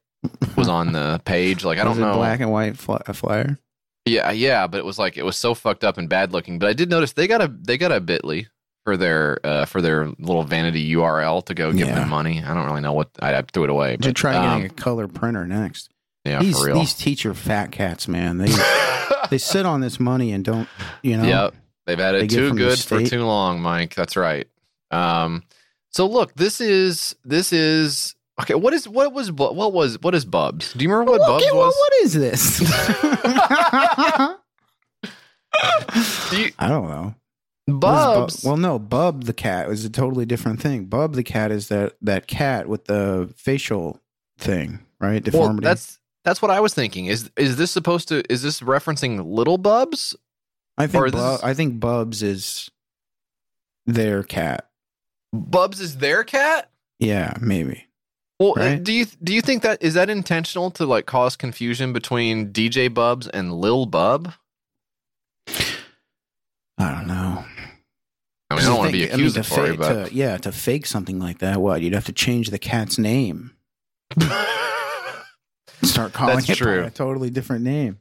was on the page. Like i don't know. black and white flyer. yeah yeah but it was like it was so fucked up and bad looking. But i did notice they got a they got a bitly for their uh for their little vanity url to go give Yeah. them money i don't really know what i, I threw it away Should but try um, getting a color printer next. yeah these for real these teacher fat cats, man. They they sit on this money and don't, you know. Yep. They've had it get too good for too long, Mike. That's right. Um, so look, this is this is okay. What is what was what was what is Bubs? Do you remember what Bubs well, was? what is this? Do you- I don't know. Bubs. Bu- well, no, Bub the cat is a totally different thing. Bub the cat is that that cat with the facial thing, right? Well, Deformity. that's that's what I was thinking. Is is this supposed to? Is this referencing little Bubs? I think Bu- is- I think Bubs is their cat. Bubs is their cat. Yeah, maybe. Well, Right. do you do you think that is that intentional to like cause confusion between DJ Bubs and Lil Bub? I don't know. I mean, I don't want to be Think- I mean, to fa- but to- yeah, to fake something like that, what you'd have to change the cat's name. Start calling That's it by true. a totally different name.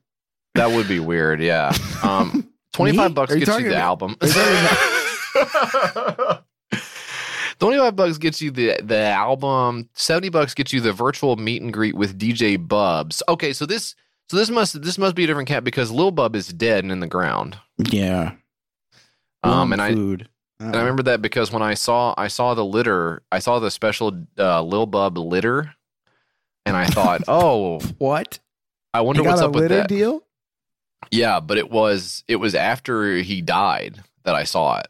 that would be weird. Yeah. Um, twenty five bucks gets you the about- album. are Twenty five bucks gets you the the album. Seventy bucks gets you the virtual meet and greet with DJ Bubs. Okay, so this so this must this must be a different cat because Lil Bub is dead and in the ground. Yeah. Um, and I food. And I remember that because when I saw I saw the litter, I saw the special uh, Lil Bub litter, and I thought, oh, what? I wonder what's a up with that. deal? Yeah, but it was it was after he died that I saw it,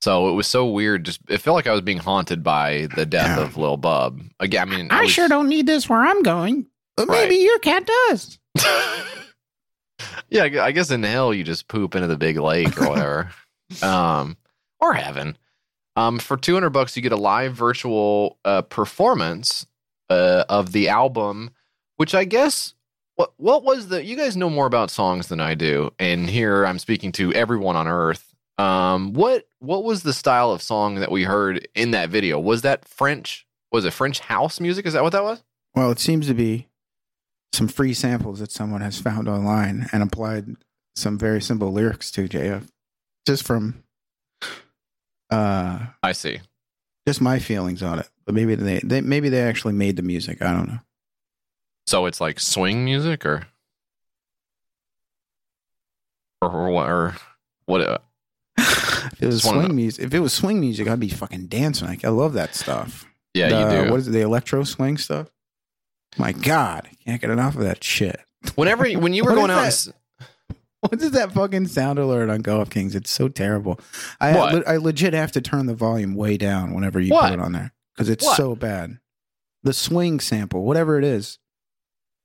so it was so weird. Just it felt like I was being haunted by the death Yeah. of Lil Bub. Again, I mean, I was- sure don't need this where I'm going. But Right. maybe your cat does. yeah, I I guess in hell you just poop into the big lake or whatever, um, or heaven. Um, for two hundred bucks, you get a live virtual uh, performance uh, of the album, which I guess what what was the? You guys know more about songs than I do, and here I'm speaking to everyone on Earth. Um, what what was the style of song that we heard in that video? Was that French? Was it French house music? Is that what that was? Well, it seems to be some free samples that someone has found online and applied some very simple lyrics to JF. Just from uh I see. just my feelings on it. But maybe they, they maybe they actually made the music. I don't know. So it's like swing music, or or, what? Or what? Uh, If it was swing music, if it was swing music, I'd be fucking dancing. Like I love that stuff. yeah, The- you do. What is it? The electro swing stuff? My God, I can't get enough of that shit. Whenever when you were going out, that? What is that fucking sound alert on Go Up Kings? It's so terrible. I What? I legit have to turn the volume way down whenever you What? put it on there because it's What? so bad. The swing sample, whatever it is,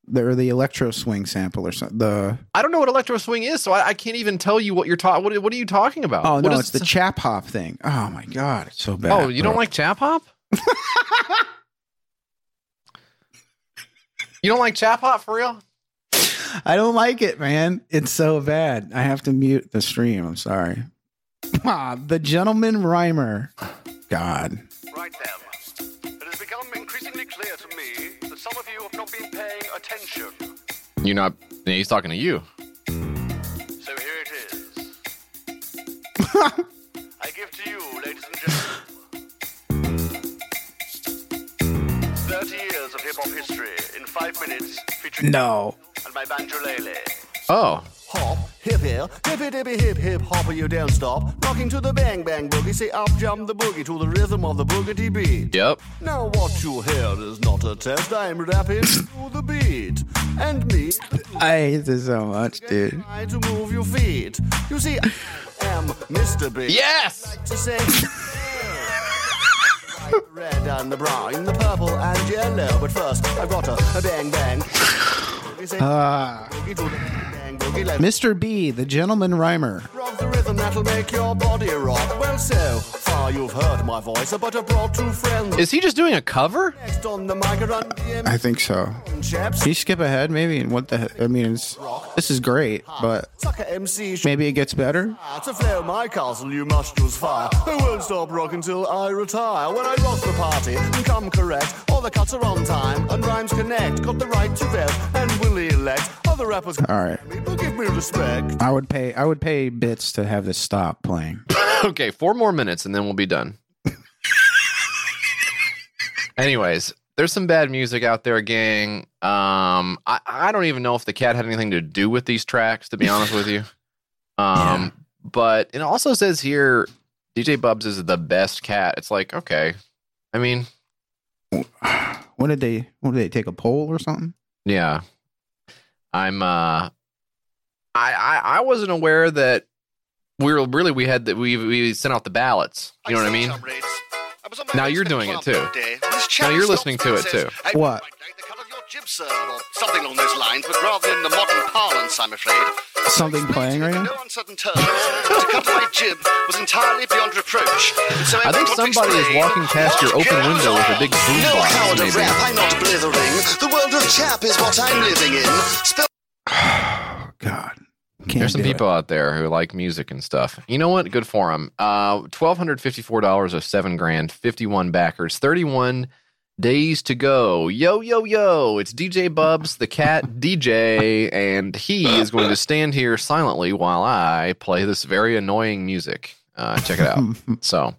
the, or the electro swing sample or something. The I don't know what electro swing is, so I, I can't even tell you what you're talking. What, what are you talking about? oh What no, is it's the chap hop thing. Oh my god, it's so bad. oh, you don't bro. like chap hop? you don't like chap hop for real? I don't like it, man. It's so bad. I have to mute the stream. I'm sorry. Ah, the gentleman rhymer. God. Right then. It has become increasingly clear to me that some of you have not been paying attention. You're not. He's talking to you. So here it is. I give to you, 30 years of hip hop history in five minutes featuring No. and my banjolele. Oh, Hop, hip hip, hippy dippy hip hip hopper, you don't stop. Rocking to the bang bang boogie, say up jump the boogie to the rhythm of the boogity beat. yep. Now what you hear is not a test, I'm rapping to the beat. And me, I hate this so much, dude. try to move your feet. You see, I am Mr. Big. Yes. To say, the red and the brown, the purple and yellow. But first, I've got a, a bang bang. Ah. boogie to the bang boogie, let's Mr. B, the gentleman rhymer. Rock the rhythm that'll make your body rock. Well, so far you've heard my voice, but I brought two friends. Is he just doing a cover? Next on the mic, run I think so. Can you skip ahead, maybe? And what the? he- I mean, it's this is great, ah, but Sucker MC sh- maybe it gets better. Ah, to flare my castle, you must use fire. I won't stop rocking till I retire. When I rock the party and come correct, all the cuts are on time and rhymes connect. Got the right to rev and will elect. Other rappers All right, give me respect. I would pay. I would pay bits to have this stop playing. okay, four more minutes and then we'll be done. Anyways, there's some bad music out there, gang. Um, I, I don't even know if the cat had anything to do with these tracks, to be honest with you. Um, but it also says here DJ Bubs is the best cat. It's like, okay. I mean, when did they? when did they take a poll or something? yeah. I'm uh I I, I wasn't aware that we were really we had that we we sent out the ballots. You know what I mean? Now you're doing it too. Now you're listening to it too. What? jib, sir, or something along those lines, but rather in the modern parlance, I'm afraid. Something playing right now? No uncertain terms. to cut my jib was entirely beyond reproach. So I think went on to somebody is walking past your open window with a big boom No box, coward of rap, I'm not blithering. The world of chap is what I'm living in. Spell God. There's some do it. people out there who like music and stuff. You know what? Good for them. Uh, twelve hundred fifty-four dollars of seven grand, fifty-one backers, thirty-one days to go. Yo, yo, yo! It's DJ Bubs, the cat DJ, and he is going to stand here silently while I play this very annoying music. Uh, check it out. so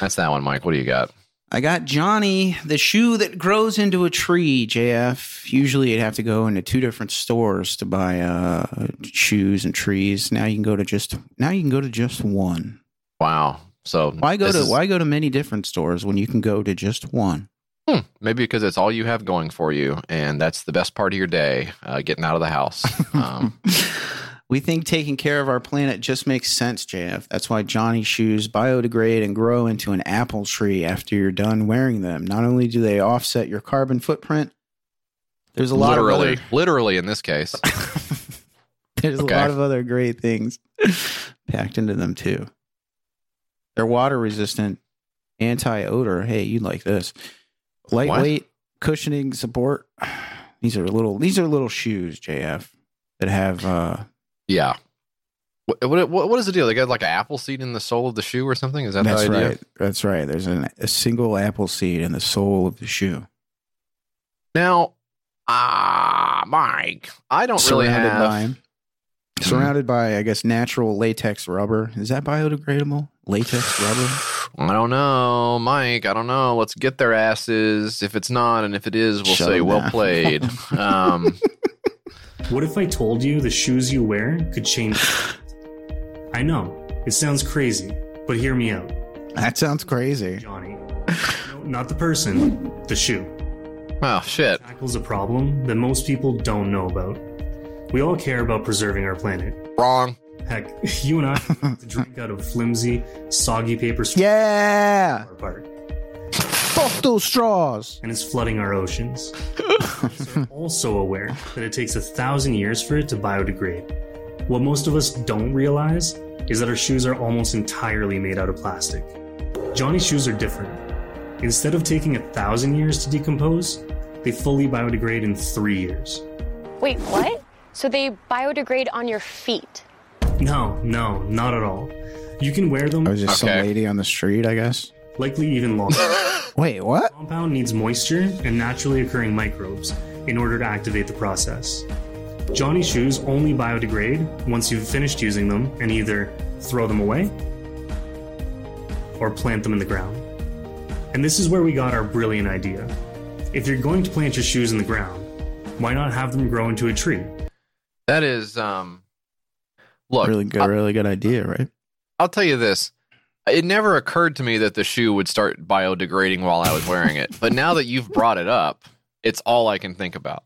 that's that one, Mike. What do you got? I got Johnny, the shoe that grows into a tree, JF. Usually you'd have to go into two different stores to buy uh, shoes and trees. Now you can go to just now you can go to just one. Wow. So Why go to is- why go to many different stores when you can go to just one? Hmm, maybe because it's all you have going for you, and that's the best part of your day, uh, getting out of the house. Um, We think taking care of our planet just makes sense, JF. That's why Johnny shoes biodegrade and grow into an apple tree after you're done wearing them. Not only do they offset your carbon footprint, there's a lot literally, of other, literally in this case. there's Okay. a lot of other great things packed into them too. They're water resistant, anti odor. Hey, you'd like this. Lightweight, cushioning support. These are little these are little shoes, JF, that have uh Yeah. What, what, what is the deal? They got like an apple seed in the sole of the shoe or something? Is that That's the idea? right. That's right. There's an, a single apple seed in the sole of the shoe. Now, ah, Mike, I don't really surrounded have. by surrounded by, I guess, natural latex rubber. Is that biodegradable? Latex rubber? I don't know, Mike. I don't know. Let's get their asses. If it's not, and if it is, we'll Shut say well played. um, What if I told you the shoes you wear could change? I know, it sounds crazy, but hear me out. That sounds crazy. Johnny. No, not the person, the shoe. oh shit. Tackles a problem that most people don't know about. We all care about preserving our planet. Wrong. Heck, you and I have to drink out of flimsy, soggy paper straws Yeah. apart, Fuck those straws. and it's flooding our oceans. We're also aware that it takes a thousand years for it to biodegrade. What most of us don't realize is that our shoes are almost entirely made out of plastic. Johnny's shoes are different. Instead of taking a thousand years to decompose, they fully biodegrade in three years. Wait, what? So they biodegrade on your feet? No, no, not at all. You can wear them I was just Okay. some lady on the street, I guess. Likely even longer. Wait, what? compound needs moisture and naturally occurring microbes in order to activate the process. Johnny shoes only biodegrade once you've finished using them and either throw them away or plant them in the ground. And this is where we got our brilliant idea. If you're going to plant your shoes in the ground, why not have them grow into a tree? That is um. Look, really good, really good idea, right? I'll tell you this. It never occurred to me that the shoe would start biodegrading while I was wearing it. But now that you've brought it up, it's all I can think about.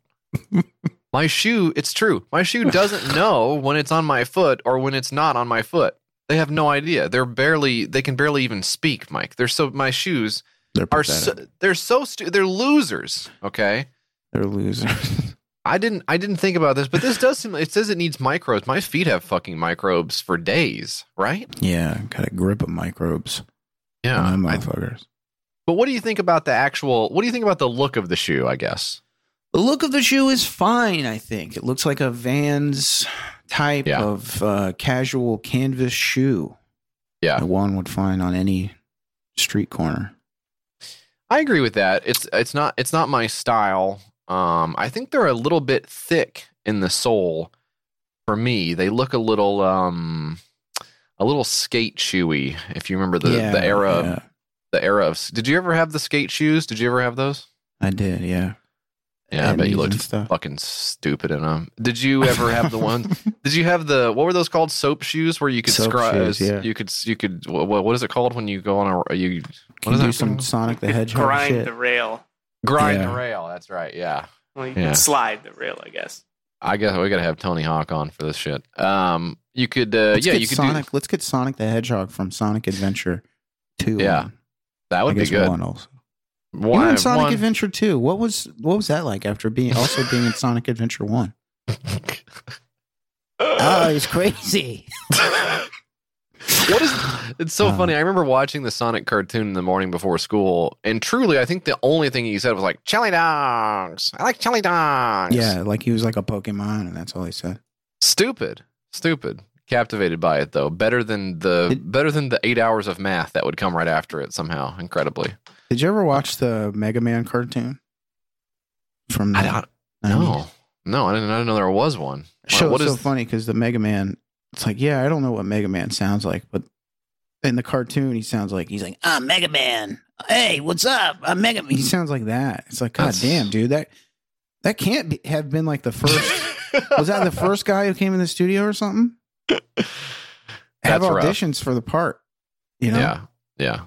my shoe, it's true. My shoe doesn't know when it's on my foot or when it's not on my foot. They have no idea. They're barely they can barely even speak, Mike. They're so my shoes They're are so, they're so stu- they're losers, okay? They're losers. I didn't I didn't think about this, but this does seem it says it needs microbes. My feet have fucking microbes for days, right? yeah, got a grip of microbes. Yeah. on I- motherfuckers. But what do you think about the actual? What do you think about the look of the shoe? I guess. The look of the shoe is fine, I think. It looks like a Vans type Yeah. of uh, casual canvas shoe Yeah, that one would find on any street corner. I agree with that. It's it's not it's not my style. Um, I think they're a little bit thick in the sole. For me, they look a little um, a little skate shoey. If you remember the Yeah, the era yeah. the era of. Did you ever have the skate shoes? Did you ever have those? I did, yeah. Yeah, I bet you looked and stuff. fucking stupid in them. Did you ever have the ones? Did you have the what were those called? Soap shoes where you could Soap scrub. shoes, yeah. You could you could what, what is it called when you go on a you Can what is you do that some called? Sonic the Hedgehog Grind shit? the rail. Grind Yeah. the rail? That's right. Yeah, Well, you Yeah. can slide the rail, I guess. I guess we got to have Tony Hawk on for this shit. Um, you could uh, Let's yeah you could Sonic. Let's get Sonic the Hedgehog from Sonic Adventure Two. Yeah, on. that would I be guess good. One also. You were in Sonic one- Adventure 2. What was what was that like after being also being in Sonic Adventure 1? Oh, it's crazy. What is? It's so Uh, funny. I remember watching the Sonic cartoon in the morning before school, and truly, I think the only thing he said was like "chili dogs." I like chili dogs. Yeah, like he was like a Pokemon and that's all he said. stupid, stupid. Captivated by it though. Better than the better than the eight hours of math that would come right after it. Somehow, incredibly. Did you ever watch the Mega Man cartoon? From the I don't. 90s? No, no, I didn't, I didn't know there was one. So what is? so funny because the Mega Man, it's like, yeah, I don't know what Mega Man sounds like, but in the cartoon, he sounds like he's like, I'm Mega Man. Hey, what's up? I'm Mega Man. he sounds like that. It's like, God That's- damn, dude, that that can't be, have been like the first. was that the first guy who came in the studio or something? Have That's rough. auditions for the part. You know, Yeah, yeah.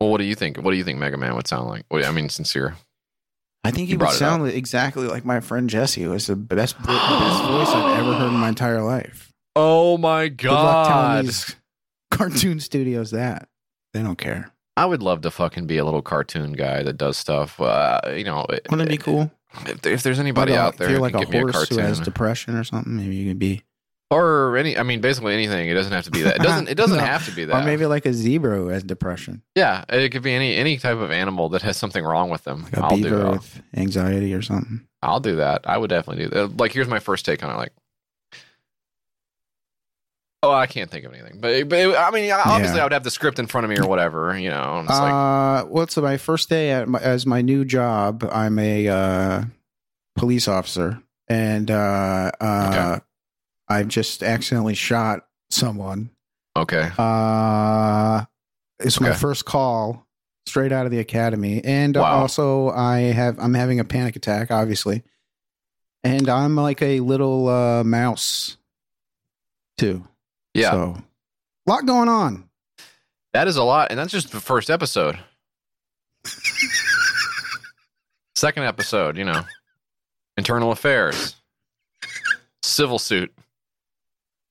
Well, what do you think? What do you think Mega Man would sound like? What, I mean, sincere. I think he would sound exactly like my friend Jesse. It was the best, best voice I've ever heard in my entire life. Oh my Good luck god! these cartoon studios that they don't care. I would love to fucking be a little cartoon guy that does stuff. Uh, you know, Wouldn't it be cool? if, if there's anybody But, out there if you're who like can a give me a horse who has depression or something, maybe you could be. or any, I mean, basically anything. It doesn't have to be that. It doesn't. It doesn't No. have to be that. Or maybe like a zebra who has depression, yeah, it could be any any type of animal that has something wrong with them. like a I'll do beaver it. with anxiety or something. I'll do that. I would definitely do that. Like, here's my first take on it. Like, oh, I can't think of anything. But, but I mean, obviously, Yeah. I would have the script in front of me or whatever. You know, it's like, Uh, what's my first day at my, as my new job? I'm a uh, police officer, and uh, uh, I've just accidentally shot someone. okay, Uh, it's my first call straight out of the academy, and Wow. also I have I'm having a panic attack, obviously, and I'm like a little uh, mouse too. Yeah, so a lot going on. that is a lot, and that's just the first episode. Second episode, you know, internal affairs, civil suit.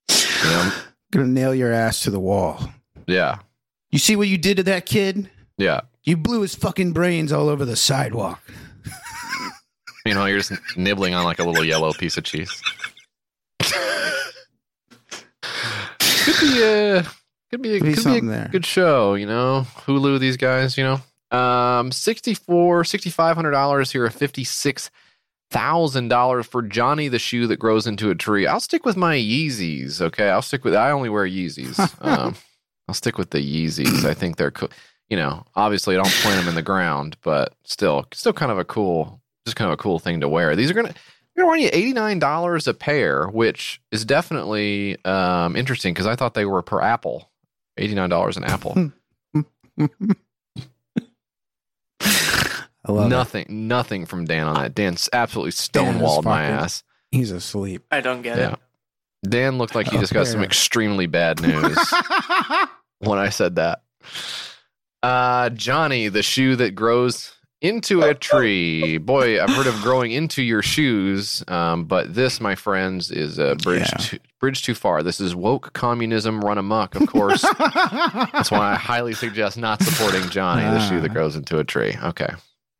You know, Gonna nail your ass to the wall. yeah, You see what you did to that kid? yeah. You blew his fucking brains all over the sidewalk. You know, you're just nibbling on like a little yellow piece of cheese. Could be a could be a, Could be could be a there. good show, you know. Hulu, these guys, you know. Um, sixty four, sixty five hundred dollars here, fifty six thousand dollars for Johnny the shoe that grows into a tree. I'll stick with my Yeezys. Okay, I'll stick with. I only wear Yeezys. um, I'll stick with the Yeezys. I think they're cool. You know, obviously, I don't plant them in the ground, but still, still kind of a cool, just kind of a cool thing to wear. These are gonna. They're gonna you eighty nine dollars a pair, which is definitely um, interesting because I thought they were per apple. Eighty nine dollars an apple. I love it. nothing, nothing from Dan on that. Dan's absolutely Dan is stonewalled my ass. He's asleep. I don't get Yeah. it. Dan looked like he just got some extremely bad news when I said that. Uh, Johnny, the shoe that grows into a tree. Boy, I've heard of growing into your shoes, um, but this, my friends, is a bridge Yeah. too, bridge too far. This is woke communism run amok. Of course, that's why I highly suggest not supporting Johnny, the shoe that Ah. grows into a tree. Okay,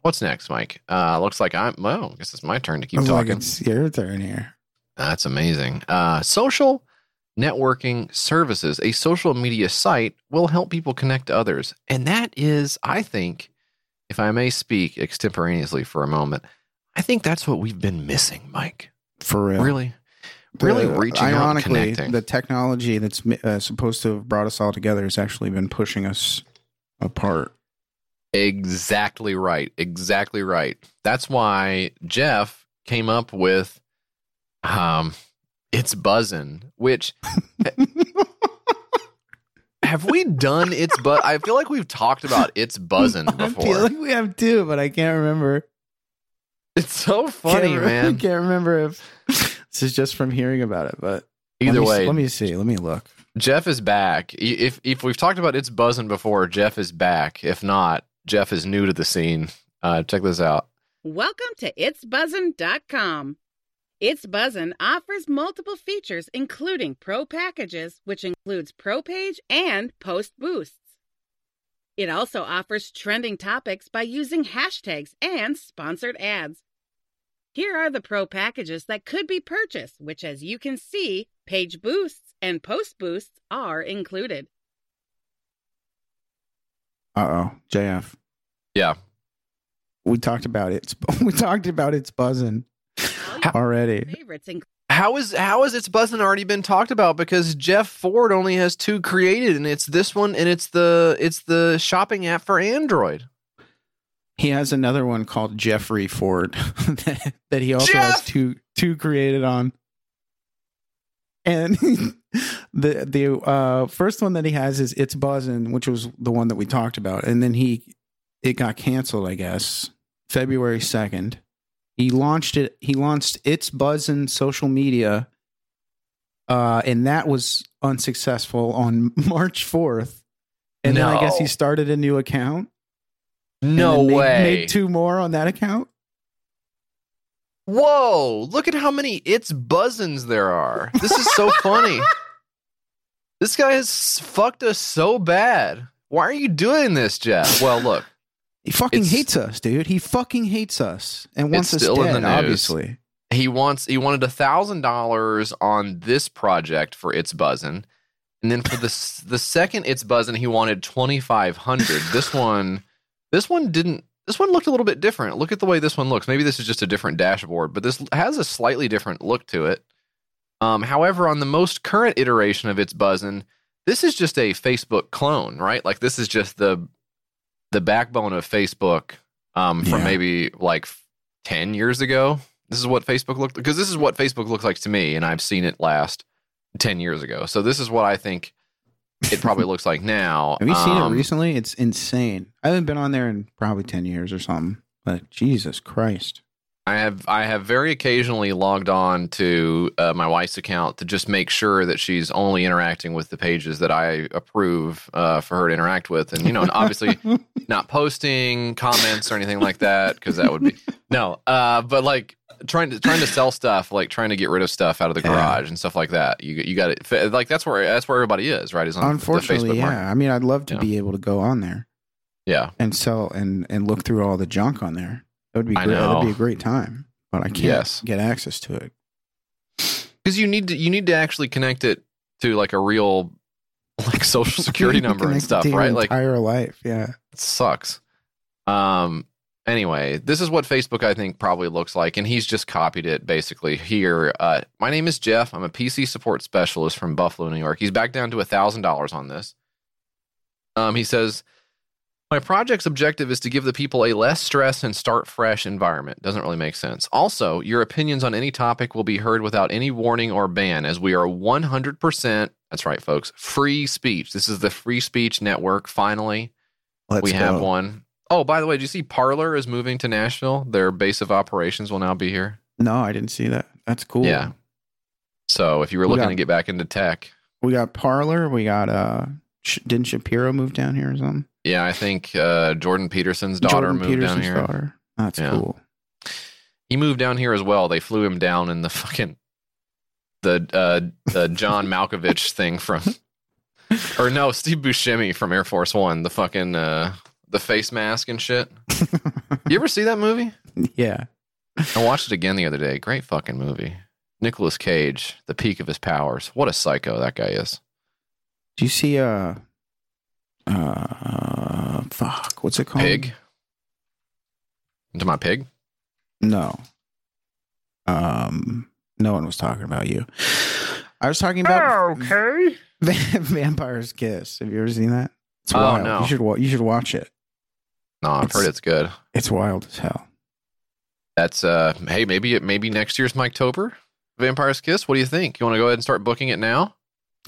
what's next, Mike? Uh, looks like I'm. Well, I guess it's my turn to keep I'm like, talking. it's your turn here. That's amazing. Uh, social networking services, a social media site, will help people connect to others. And that is, I think, if I may speak extemporaneously for a moment, I think that's what we've been missing, Mike. For real. Really? Really The- reaching out and connecting. the technology that's uh, supposed to have brought us all together has actually been pushing us apart. Exactly right. Exactly right. That's why Jeff came up with um it's buzzing, which have we done it's but I feel like we've talked about it's buzzing before. I feel like we have two, but I can't remember. It's so funny, can't, re- man. can't remember if this is just from hearing about it, but Either let me, way, let me see. Let me look. Jeff is back. If if we've talked about it's buzzing before, Jeff is back. If not, Jeff is new to the scene. Uh, check this out. Welcome to It'sBuzzin.com. It's Buzzin offers multiple features, including Pro Packages, which includes Pro Page and Post Boosts. It also offers trending topics by using hashtags and sponsored ads. Here are the pro packages that could be purchased, which, as you can see, page boosts and post boosts are included. Uh oh, JF. Yeah. We talked about it. We talked about it's buzzing already. Favorites include How is how is it's buzzing already been talked about? Because Jeff Ford only has two created, and it's this one, and it's the it's the shopping app for Android. He has another one called Jeffrey Ford that, that he also has two two created on. And the the uh, first one that he has is It's Buzzing, which was the one that we talked about, and then he it got canceled, I guess, February second. He launched it. He launched It's Buzzin social media, uh, and that was unsuccessful on March fourth. And then I guess he started a new account. No made- way. Made two more on that account. Whoa! Look at how many it's buzzins there are. This is so funny. This guy has fucked us so bad. Why are you doing this, Jeff? Well, look, He fucking It's- hates us, dude. He fucking hates us and wants us dead. in the news. obviously, he wants he wanted a thousand dollars on this project for it's buzzing, and then for the the second it's buzzing, he wanted twenty five hundred. This one, this one didn't. This one looked a little bit different. Look at the way this one looks. Maybe this is just a different dashboard, but this has a slightly different look to it. Um, however, on the most current iteration of it's buzzing, this is just a Facebook clone, right? Like this is just the the backbone of Facebook um, from Yeah. maybe like 10 years ago. This is what Facebook looked because this is what Facebook looks like to me, and I've seen it last 10 years ago. So this is what I think it probably looks like now. have you seen it Um, recently? It's insane. I haven't been on there in probably ten years or something. But Jesus Christ, I have I have very occasionally logged on to uh, my wife's account to just make sure that she's only interacting with the pages that I approve uh, for her to interact with, and you know, and obviously not posting comments or anything like that because that would be no. Uh, but like trying to trying to sell stuff, like trying to get rid of stuff out of the Yeah. garage and stuff like that. You you got it. Like that's where that's where everybody is, right? Is on the unfortunately, Facebook yeah. market. I mean, I'd love to Yeah. be able to go on there Yeah. and sell and and look through all the junk on there. That would be great. That'd be a great time. But I can't Yes. get access to it. because you need to you need to actually connect it to like a real like social security number and stuff, right? Like entire life. Yeah. it sucks. Um. Anyway, this is what Facebook I think probably looks like, and he's just copied it basically here. Uh, my name is Jeff. I'm a PC support specialist from Buffalo, New York. He's back down to a thousand dollars on this. Um, he says, "My project's objective is to give the people a less stress and start fresh environment." Doesn't really make sense. Also, your opinions on any topic will be heard without any warning or ban, as we are 100 percent. That's right, folks. Free speech. This is the free speech network. Finally, Let's we have go. one. Oh, by the way, did you see Parler is moving to Nashville? Their base of operations will now be here. No, I didn't see that. That's cool. Yeah. So if you were We looking got- to get back into tech, We got Parler. We got uh Sh- didn't Shapiro move down here or something? Yeah, I think uh, Jordan Peterson's daughter Jordan moved Peterson's down here. daughter. That's Yeah. cool. He moved down here as well. They flew him down in the fucking the uh, the John Malkovich thing from, or no, Steve Buscemi from Air Force One. The fucking uh, the face mask and shit. you ever see that movie? Yeah. I watched it again the other day. Great fucking movie. Nicolas Cage, the peak of his powers. What a psycho that guy is. Do you see uh uh fuck, what's it called? Pig. Into my pig. No. Um no one was talking about you. I was talking about Okay. Vampire's Kiss. Have you ever seen that? It's Oh, wild. no. You should wa- you should watch it. No, I've It's- heard it's good. It's wild as hell. That's uh hey, maybe it maybe next year's Miketober, Vampire's Kiss. What do you think? You want to go ahead and start booking it now?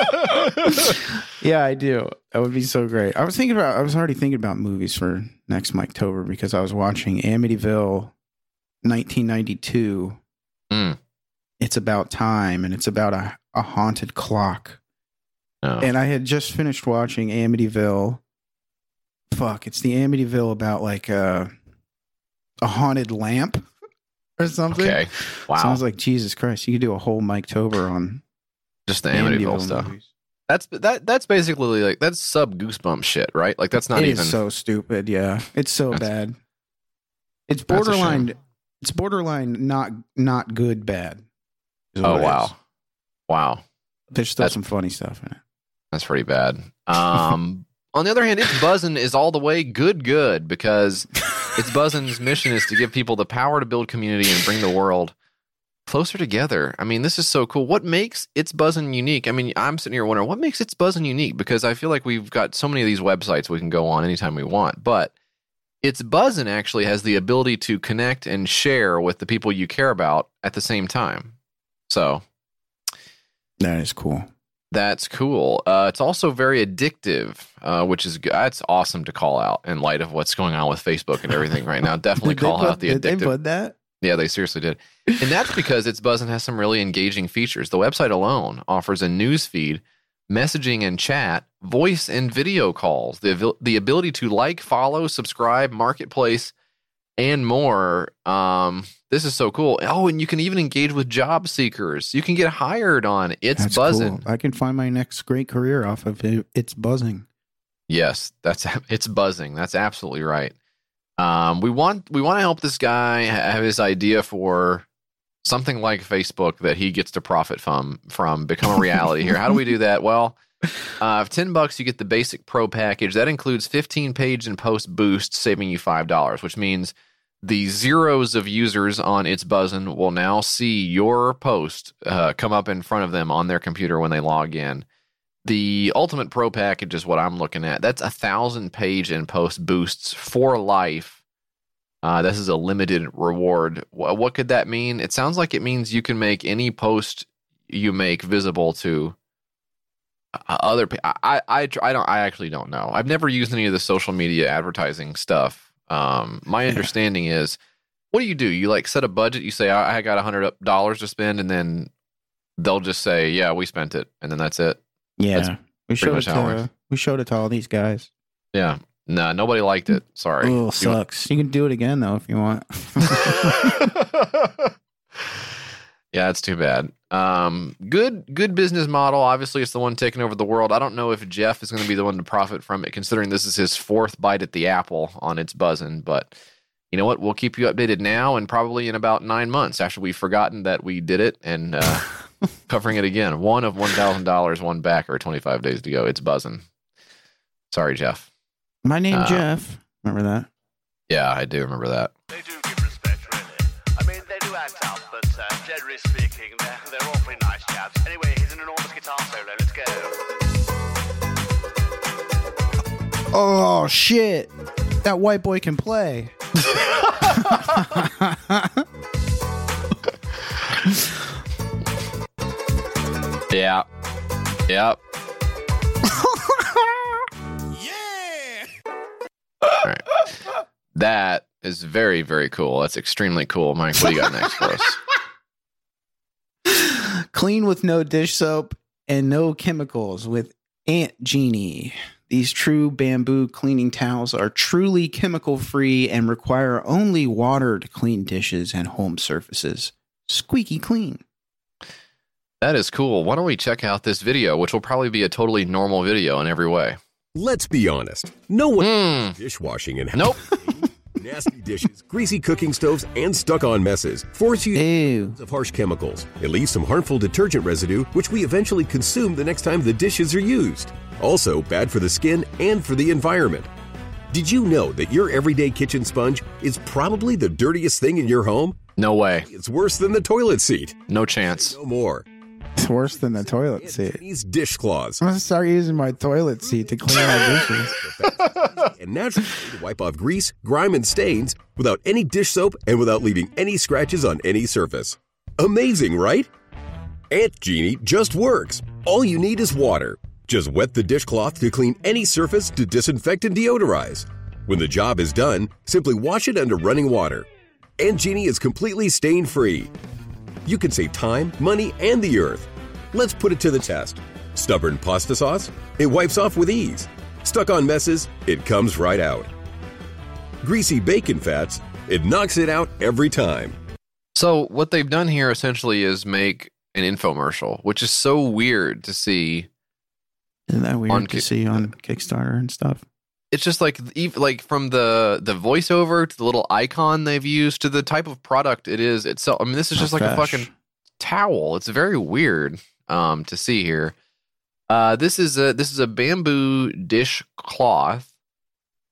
yeah, I do. That would be so great. I was thinking about. I was already thinking about movies for next Miketober because I was watching Amityville, 1992. Mm. It's about time, and it's about a, a haunted clock. No. And I had just finished watching Amityville. Fuck, it's the Amityville about like a a haunted lamp or something. Okay. Wow. Sounds like Jesus Christ. You could do a whole Miketober on Just the Amityville, Amityville stuff. movies. That's that. That's basically like that's sub goosebump shit, right? Like that's not It even. is so stupid. Yeah, it's so bad. It's borderline. It's borderline not not good bad. oh wow, is. wow, There's still That's- some funny stuff in it. that's pretty bad. Um, on the other hand, It's Buzzin' is all the way good, good because it's buzzing's mission is to give people the power to build community and bring the world closer together. I mean, this is so cool. What makes It's Buzzin' unique? I mean, I'm sitting here wondering what makes It's Buzzin' unique because I feel like we've got so many of these websites we can go on anytime we want, but It's Buzzin' actually has the ability to connect and share with the people you care about at the same time. So That is cool. that's cool. Uh, it's also very addictive, uh, which is. That's awesome to call out in light of what's going on with Facebook and everything right now. Definitely call put- out the did they addictive. put that? Yeah, they seriously did. And that's because It's Buzzin' has some really engaging features. The website alone offers a news feed, messaging and chat, voice and video calls, the, the ability to like, follow, subscribe, marketplace, and more. Um, this is so cool. Oh, and you can even engage with job seekers. You can get hired on It's That's Buzzin'. cool. I can find my next great career off of it. It's Buzzin'. Yes, that's It's Buzzin'. That's absolutely right. Um, we want we want to help this guy have his idea for something like Facebook that he gets to profit from from become a reality here. How do we do that? Well, uh, for ten bucks you get the basic pro package. That includes fifteen page and post boosts, saving you five dollars, which means the zeros of users on It's Buzzin' will now see your post uh, come up in front of them on their computer when they log in. The Ultimate Pro package is what I'm looking at. That's a thousand page and post boosts for life. Uh, this is a limited reward. Wh- What could that mean? It sounds like it means you can make any post you make visible to uh, other people. I, I, I don't. I actually don't know. I've never used any of the social media advertising stuff. Um, my understanding is, what do you do? You like set a budget. You say, I, I got a hundred dollars to spend, and then they'll just say, yeah, we spent it, and then that's it. Yeah, That's we showed it how it to we showed it to all these guys. Yeah. Nah, nobody liked it. Sorry. Oh, You- sucks. You can do it again though if you want. Yeah, it's too bad. Um, good, good business model. Obviously, it's the one taking over the world. I don't know if Jeff is going to be the one to profit from it, considering this is his fourth bite at the apple on It's Buzzin'. But you know what? We'll keep you updated now, and probably in about nine months after we've forgotten that we did it and uh, covering it again. One of one thousand dollars, one back, or twenty five days to go. It's Buzzin'. Sorry, Jeff. My name Uh, Jeff. Remember that? Yeah, I do remember that. I mean, they do act up, but uh, generally speaking, they're, they're awfully nice chaps. Anyway, here's an enormous guitar solo. Let's go. Oh shit! That white boy can play. Yeah. Yep. All right. That is very, very cool. That's extremely cool. Mike, what do you got next for us? Clean with no dish soap and no chemicals with Ant Genie. These true bamboo cleaning towels are truly chemical free and require only water to clean dishes and home surfaces. Squeaky clean. That is cool. Why don't we check out this video, which will probably be a totally normal video in every way. Let's be honest. No one hmm. dishwashing and nope. nasty dishes, greasy cooking stoves, and stuck-on messes force you of harsh chemicals. It leaves some harmful detergent residue, which we eventually consume the next time the dishes are used. Also, bad for the skin and for the environment. Did you know that your everyday kitchen sponge is probably the dirtiest thing in your home? No way. It's worse than the toilet seat. No chance. No more. It's worse than the toilet seat. These dishcloths I'm gonna start using my toilet seat to clean my dishes. and naturally to wipe off grease, grime, and stains without any dish soap and without leaving any scratches on any surface. Amazing, right? Ant Genie just works. All you need is water. Just wet the dishcloth to clean any surface to disinfect and deodorize. When the job is done, simply wash it under running water. Ant Genie is completely stain free. You can save time, money, and the earth. Let's put it to the test. Stubborn pasta sauce? It wipes off with ease. Stuck on messes? It comes right out. Greasy bacon fats? It knocks it out every time. So what they've done here essentially is make an infomercial, which is so weird to see Isn't that weird On to Ki- see on Kickstarter and stuff? It's just like like from the the voiceover to the little icon they've used to the type of product it is itself. I mean, this is just like a fucking towel. It's very weird um to see here. Uh this is a this is a bamboo dish cloth.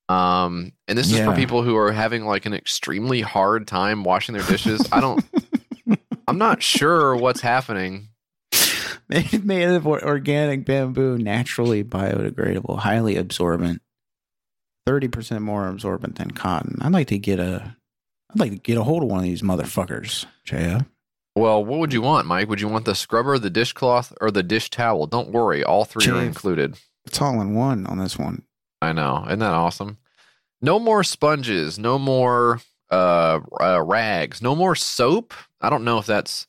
Um and this is for people who are having like an extremely hard time washing their dishes. I don't I'm not sure what's happening. Made, made of organic bamboo, naturally biodegradable, highly absorbent, thirty percent more absorbent than cotton. I'd like to get a, I'd like to get a hold of one of these motherfuckers, Jaya. Well, what would you want, Mike? Would you want the scrubber, the dishcloth, or the dish towel? Don't worry, all three are included. It's all in one on this one. I know. Isn't that awesome? No more sponges. No more uh, uh, rags. No more soap. I don't know if that's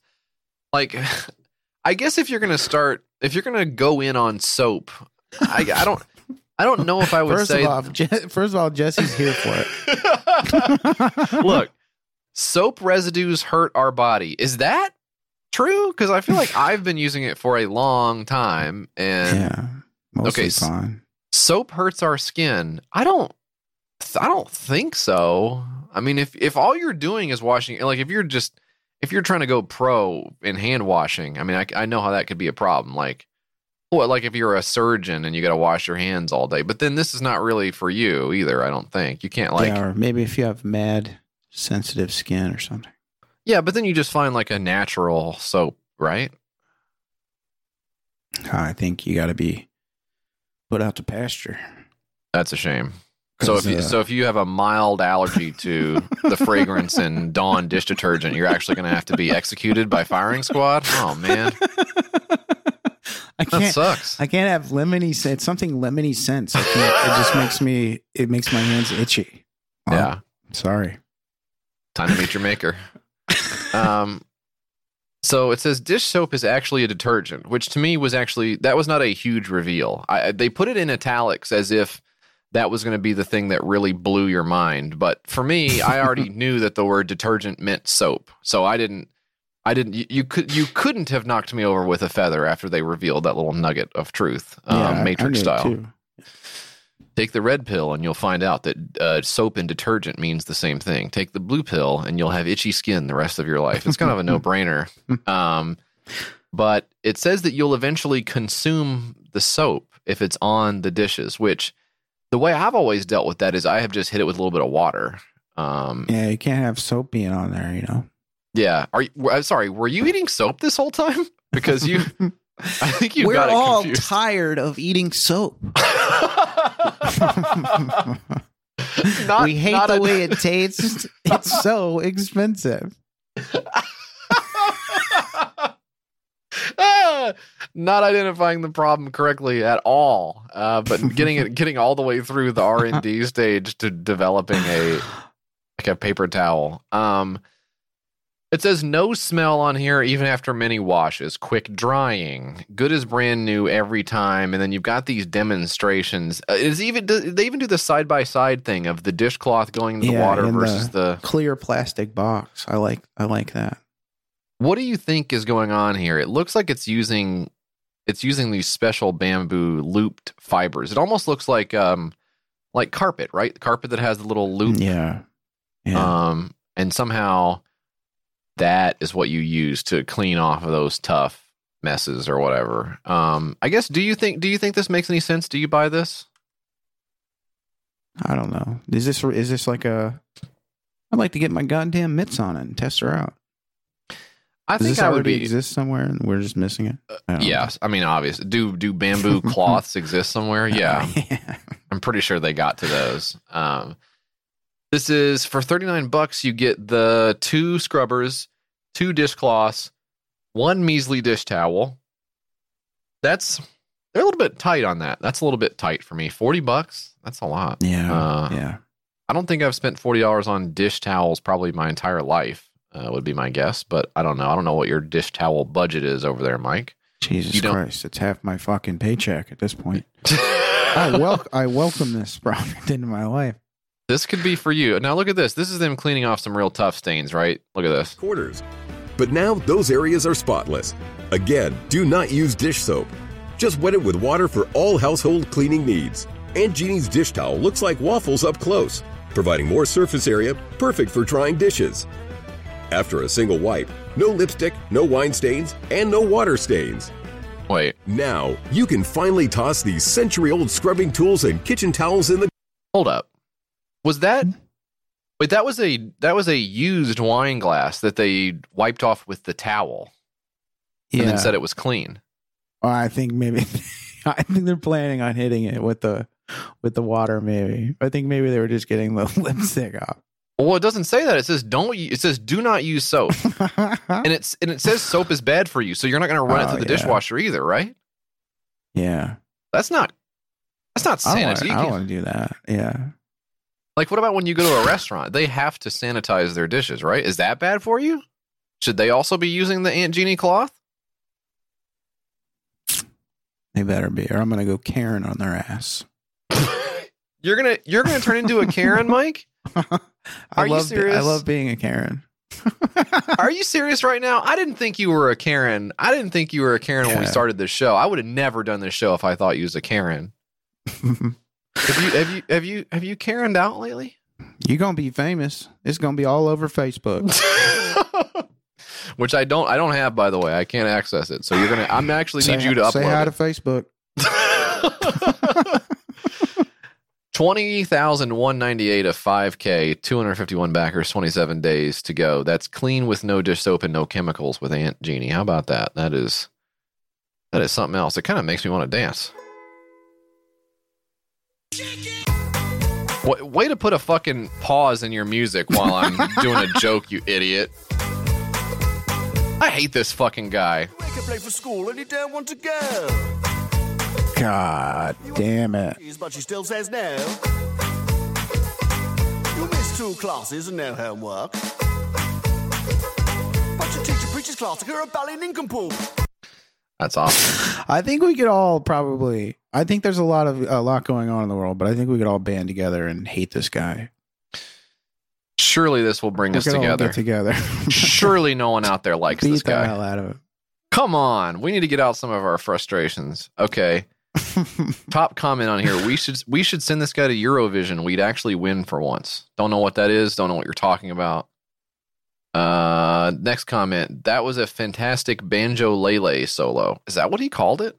like. I guess if you're gonna start, if you're gonna go in on soap, I, I don't. I don't know if I would First say. of all, Je- first of all, Jesse's here for it. Look, soap residues hurt our body. Is that true? Because I feel like I've been using it for a long time, and yeah, mostly Okay, fine. soap hurts our skin. I don't I don't think so. I mean if if all you're doing is washing like if you're just if you're trying to go pro in hand washing, I mean I, I know how that could be a problem like well, like if you're a surgeon and you got to wash your hands all day, but then this is not really for you either. I don't think you can't like yeah, or maybe if you have mad sensitive skin or something. yeah, but then you just find like a natural soap, right? I think you got to be put out to pasture. That's a shame. So if you, uh, so if you have a mild allergy to the fragrance in Dawn dish detergent, you're actually going to have to be executed by firing squad. Oh man, I can't. That sucks. I can't have lemony. It's something lemony can't, it just makes me. It makes my hands itchy. Well, Yeah, Sorry. time to meet your maker. Um, so it says dish soap is actually a detergent, which to me was actually that was not a huge reveal. I, they put it in italics as if that was going to be the thing that really blew your mind. But for me, I already knew that the word detergent meant soap, so I didn't. I didn't. You, you could. You couldn't have knocked me over with a feather after they revealed that little nugget of truth, um, Yeah, I- I Matrix style. Take the red pill and you'll find out that uh, soap and detergent means the same thing. Take the blue pill and you'll have itchy skin the rest of your life. It's kind of a no brainer. Um, but it says that you'll eventually consume the soap if it's on the dishes, which the way I've always dealt with that is I have just hit it with a little bit of water. Um, Yeah, you can't have soap being on there. You know. Yeah. Are you, I'm sorry. Were you eating soap this whole time? Because you, I think you We're got all confused. tired of eating soap. Not- we hate not the a- way it tastes. It's so expensive. Not identifying the problem correctly at all, uh, but getting it, getting all the way through the R and D stage to developing a like a paper towel. Um, it says no smell on here even after many washes. Quick drying, good as brand new every time. And then you've got these demonstrations. Uh, is even they even do the side by side thing of the dishcloth going into the water in versus the clear plastic box. I like. I like that. What do you think is going on here? It looks like it's using it's using these special bamboo looped fibers. It almost looks like um like carpet, right? Carpet that has the little loop. Yeah. Yeah. Um and somehow that is what you use to clean off of those tough messes or whatever. Um I guess do you think do you think this makes any sense? Do you buy this? I don't know. Is this is this like a? I'd like to get my goddamn mitts on it and test her out. I Does think this I would be exist somewhere and we're just missing it? I don't know. Yes, I mean obviously. Do do bamboo cloths exist somewhere? Yeah. I'm pretty sure they got to those. Um, this is for 39 bucks. You get the two scrubbers, two dishcloths, one measly dish towel. That's they're a little bit tight on that. That's a little bit tight for me. 40 bucks. That's a lot. Yeah. Uh, yeah. I don't think I've spent forty dollars on dish towels probably my entire life. Uh, would be my guess, but I don't know. I don't know what your dish towel budget is over there, Mike. Jesus Christ! It's half my fucking paycheck at this point. I wel- I welcome this product into my life. This could be for you. Now look at this. This is them cleaning off some real tough stains, right? Look at this. Quarters. But now those areas are spotless. Again, do not use dish soap. Just wet it with water for all household cleaning needs. Aunt Jeannie's dish towel looks like waffles up close, providing more surface area, perfect for drying dishes. After a single wipe, no lipstick, no wine stains, and no water stains. Wait. Now, you can finally toss these century old scrubbing tools and kitchen towels in the. Hold up. Was that hmm? Wait, that was a that was a used wine glass that they wiped off with the towel. And then said it was clean. I think maybe I think they're planning on hitting it with the with the water. Maybe I think maybe they were just getting the lipstick off. Well, it doesn't say that. It says don't. It says do not use soap, and it's and it says soap is bad for you. So you're not going to run it Oh, through the yeah. dishwasher either, right? Yeah, That's not. That's not I I don't want to do that. Yeah, Like, what about when you go to a restaurant? They have to sanitize their dishes, right? Is that bad for you? Should they also be using the Aunt Jeannie cloth? they better be, or I'm gonna go Karen on their ass. You're gonna you're gonna turn into a Karen, Mike. I Are you love be- serious? I love being a Karen. Are you serious right now? I didn't think you were a Karen. I didn't think you were a Karen when we started this show. I would have never done this show if I thought you was a Karen. Have you have you have you have you Karened out lately? You're gonna be famous. It's gonna be all over Facebook. Which I don't I don't have by the way. I can't access it. So you're gonna I'm actually need you to upload say hi it. to Facebook. Twenty thousand one ninety eight of five K, two hundred fifty one backers, twenty seven days to go. That's clean with no dish soap and no chemicals with Aunt Jeannie. How about that? That is that is something else. It kind of makes me want to dance. Wa- Way to put a fucking pause in your music while I'm doing a joke, you idiot. I hate this fucking guy. Wake up late for school and you don't want to go. God damn it! But she still says no. You missed two classes and no homework. But your teacher preaches class like you're a ballet nincompoop. That's awesome. I think we could all probably. I think there's a lot of a lot going on in the world, but I think we could all band together and hate this guy. Surely this will bring We us together. together. Surely no one out there likes Beat this the guy. hell out of him. Come on, we need to get out some of our frustrations. Okay. Top comment on here. We should we should send this guy to Eurovision. We'd actually win for once. Don't know what that is. Don't know what you're talking about. Uh, next comment. That was a fantastic banjolele solo. Is that what he called it?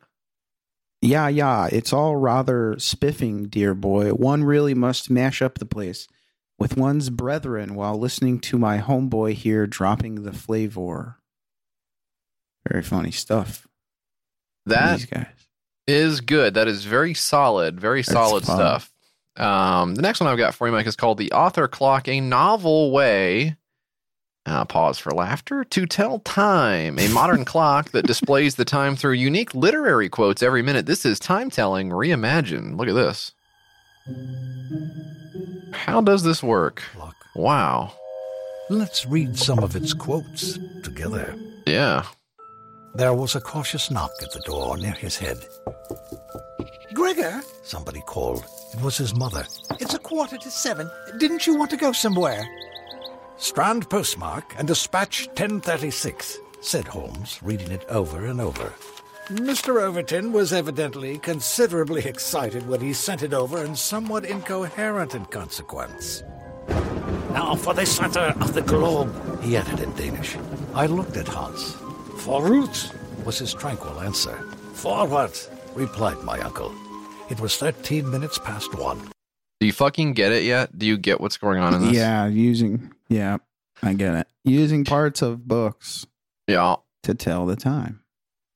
Yeah, yeah. It's all rather spiffing, dear boy. One really must mash up the place with one's brethren while listening to my homeboy here dropping the flavor. Very funny stuff. That These guys. is good. That is very solid. Very That's solid fun. stuff. Um, the next one I've got for you, Mike, is called "The Author Clock: A Novel Way." Uh, pause for laughter to tell time. A modern clock that displays the time through unique literary quotes every minute. This is time telling reimagined. Look at this. How does this work? Wow. Let's read some of its quotes together. Yeah. There was a cautious knock at the door near his head. Gregor, Somebody called. It was his mother. it's a quarter to seven. Didn't you want to go somewhere? Strand postmark and dispatch 1036, said Holmes, reading it over and over. Mr. Overton was evidently considerably excited when he sent it over and somewhat incoherent in consequence. Now for the center of the globe, he added in Danish. I looked at Hans. For Forut was his tranquil answer. Forward, replied my uncle. It was 13 minutes past one. Do you fucking get it yet? Do you get what's going on in this? Yeah, using yeah, I get it. Using parts of books Yeah. to tell the time.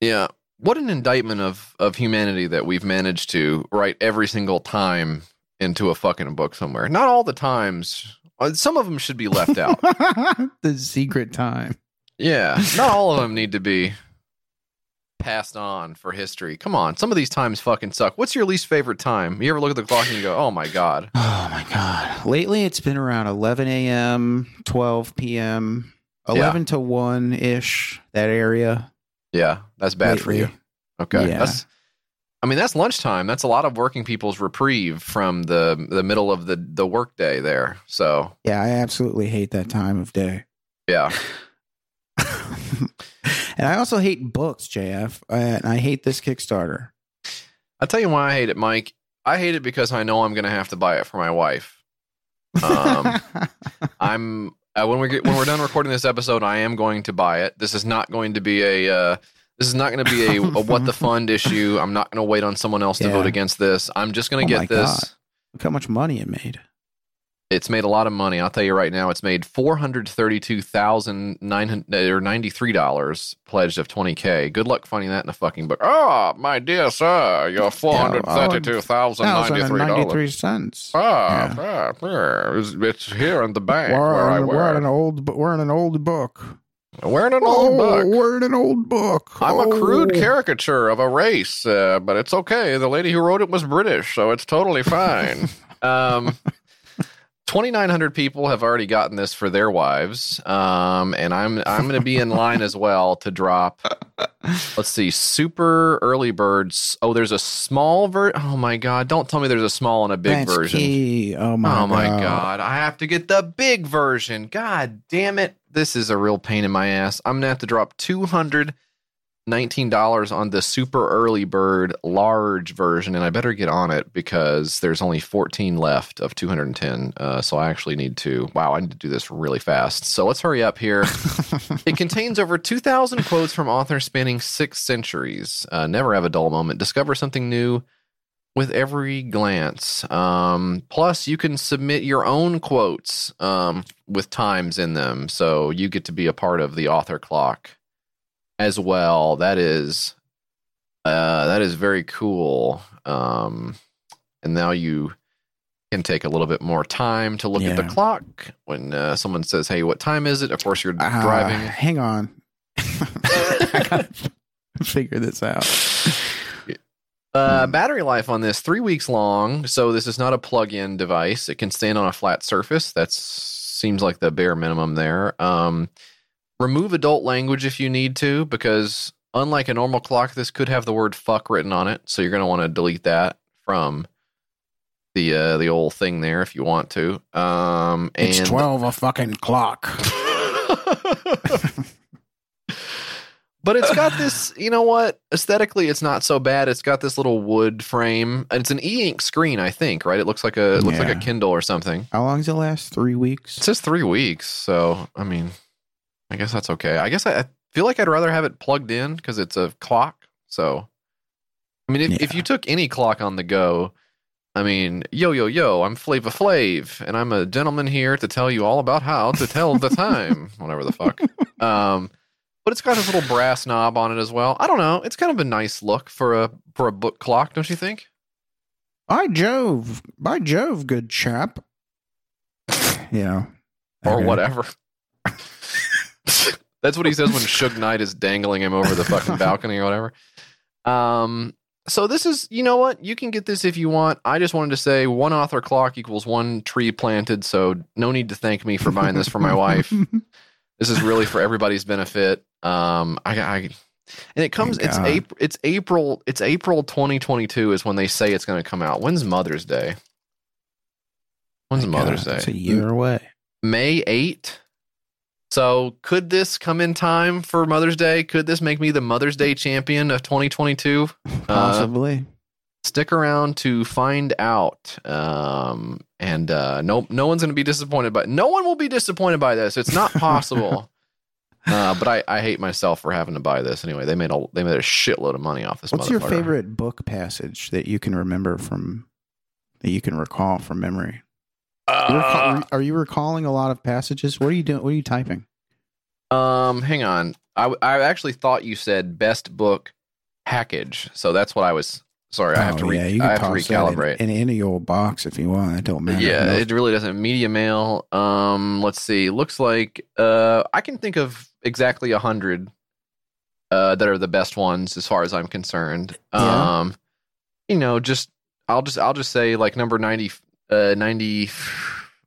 Yeah. What an indictment of of humanity that we've managed to write every single time into a fucking book somewhere. Not all the times. Uh, Some of them should be left out. the secret time. yeah. Not all of them need to be passed on for history. Come on. Some of these times fucking suck. What's your least favorite time? You ever look at the clock and you go, "Oh my god." Oh my god! Lately, it's been around 11 a.m., 12 p.m., 11 to 1 ish. That area. Yeah, that's bad for you. Okay. Yeah. That's I mean, that's lunchtime. That's a lot of working people's reprieve from the the middle of the the workday there. So, Yeah, I absolutely hate that time of day. yeah. And I also hate books, JF. And I hate this Kickstarter. I'll tell you why I hate it, Mike. I hate it because I know I'm going to have to buy it for my wife. Um, I'm uh, when we get when we're done recording this episode, I am going to buy it. This is not going to be a uh, this is not going to be a, a what the fund issue. I'm not going to wait on someone else to Yeah. vote against this. I'm just going Oh to my get this. God. Look how much money it made. It's made a lot of money. I'll tell you right now, it's made four hundred thirty-two thousand nine hundred or ninety-three dollars pledged of twenty k. Good luck finding that in a fucking book. Oh, my dear sir, your four hundred thirty-two thousand ninety-three dollars. cents. Ah, ah, ah, it's, here in the bank We're, where I in, we're in an old, we're in an old book. We're in an old Oh, book. We're in an old book. I'm a crude Oh. caricature of a race, uh, but it's okay. The lady who wrote it was British, so it's totally fine. um, 2,900 people have already gotten this for their wives, um, and I'm I'm going to be in line as well to drop. Let's see, super early birds. Oh, there's a small ver. Oh my god! Don't tell me there's a small and a big That's version. key. Oh my, oh my god. god! I have to get the big version. God damn it! This is a real pain in my ass. I'm gonna have to drop two hundred nineteen dollars on the super early bird large version, and I better get on it because there's only fourteen left of two hundred and ten. Uh, so I actually need to. Wow, I need to do this really fast. So let's hurry up here. it contains over two thousand quotes from authors spanning six centuries. Uh, never have a dull moment. Discover something new with every glance. Um, plus, you can submit your own quotes um, with times in them, so you get to be a part of the author clock as well. That is uh, that is very cool. Um, and now you can take a little bit more time to look at the clock when uh, someone says, "Hey, what time is it?" Of course, you're Ah, driving. hang on. I gotta figure this out. Uh, battery life on this three weeks long. So this is not a plug-in device. It can stand on a flat surface. That seems like the bare minimum there. Um, remove adult language if you need to, because unlike a normal clock, this could have the word "fuck" written on it. So you're going to want to delete that from the uh, the old thing there if you want to. Um, and It's twelve a fucking clock. But it's got this, you know what? Aesthetically, it's not so bad. It's got this little wood frame, and it's an e-ink screen, I think. Right? It looks like a it looks like a Kindle or something. How long does it last? Three weeks. It says three weeks, so I mean, I guess that's okay. I guess I, I feel like I'd rather have it plugged in because it's a clock. So, I mean, if, if you took any clock on the go, I mean, yo yo yo, I'm Flava Flav, and I'm a gentleman here to tell you all about how to tell the time, whatever the fuck. Um, but it's got this little brass knob on it as well. I don't know. It's kind of a nice look for a for a book clock, don't you think? By Jove, by Jove, good chap. Yeah. or Okay. whatever. That's what he says when Suge Knight is dangling him over the fucking balcony or whatever. Um, so this is, you know what? You can get this if you want. I just wanted to say one author clock equals one tree planted. So no need to thank me for buying this for my wife. This is really for everybody's benefit. Um, I, I and it comes. It's God. April. It's April. It's April 2022 is when they say it's going to come out. When's Mother's Day? When's Mother's Day? It's a year away. May 8. So, could this come in time for Mother's Day? Could this make me the Mother's Day champion of 2022? Uh, Possibly. stick around to find out. Um, and uh, no, no one's going to be disappointed by. No one will be disappointed by this. It's not possible. uh, but I, I hate myself for having to buy this anyway. They made a they made a shitload of money off this. What's your favorite book passage that you can remember from that you can recall from memory? Recall- are you recalling a lot of passages? What are you doing? What are you typing? Um, hang on. I, I actually thought you said best book package, so that's what I was. Sorry, I have to. Oh, Re- yeah, you I have to that in- recalibrate. in, any old box if you want. It don't matter. Yeah, it really doesn't. Media mail. Um, let's see. Looks like uh, I can think of exactly a hundred uh that are the best ones as far as I'm concerned. Yeah. Um, you know, just I'll just I'll just say like number ninety, uh, ninety.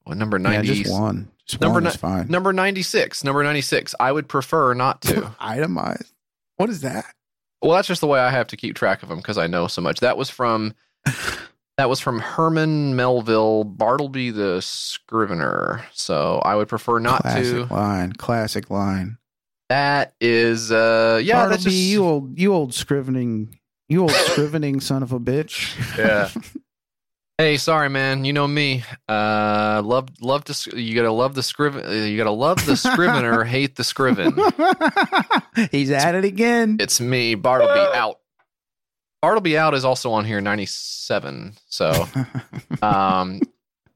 What number yeah, ninety? just one. Just number one ni- is fine. Number ninety six. Number ninety six. I would prefer not to. Itemized. What is that? Well, that's just the way I have to keep track of them because I know so much. That was from that was from Herman Melville Bartleby the Scrivener. So I would prefer not Classic to. line. Classic line. That is, uh, yeah, that's Bartleby, just you old, you old scrivening You old scrivening son of a bitch. Yeah. hey, sorry, man. You know me. Uh, love, love to. You gotta love the scriven. uh, You gotta love the scrivener, hate the scriven. He's at it again. It's me, Bartleby out. Bartleby out is also on here, ninety seven. So, um,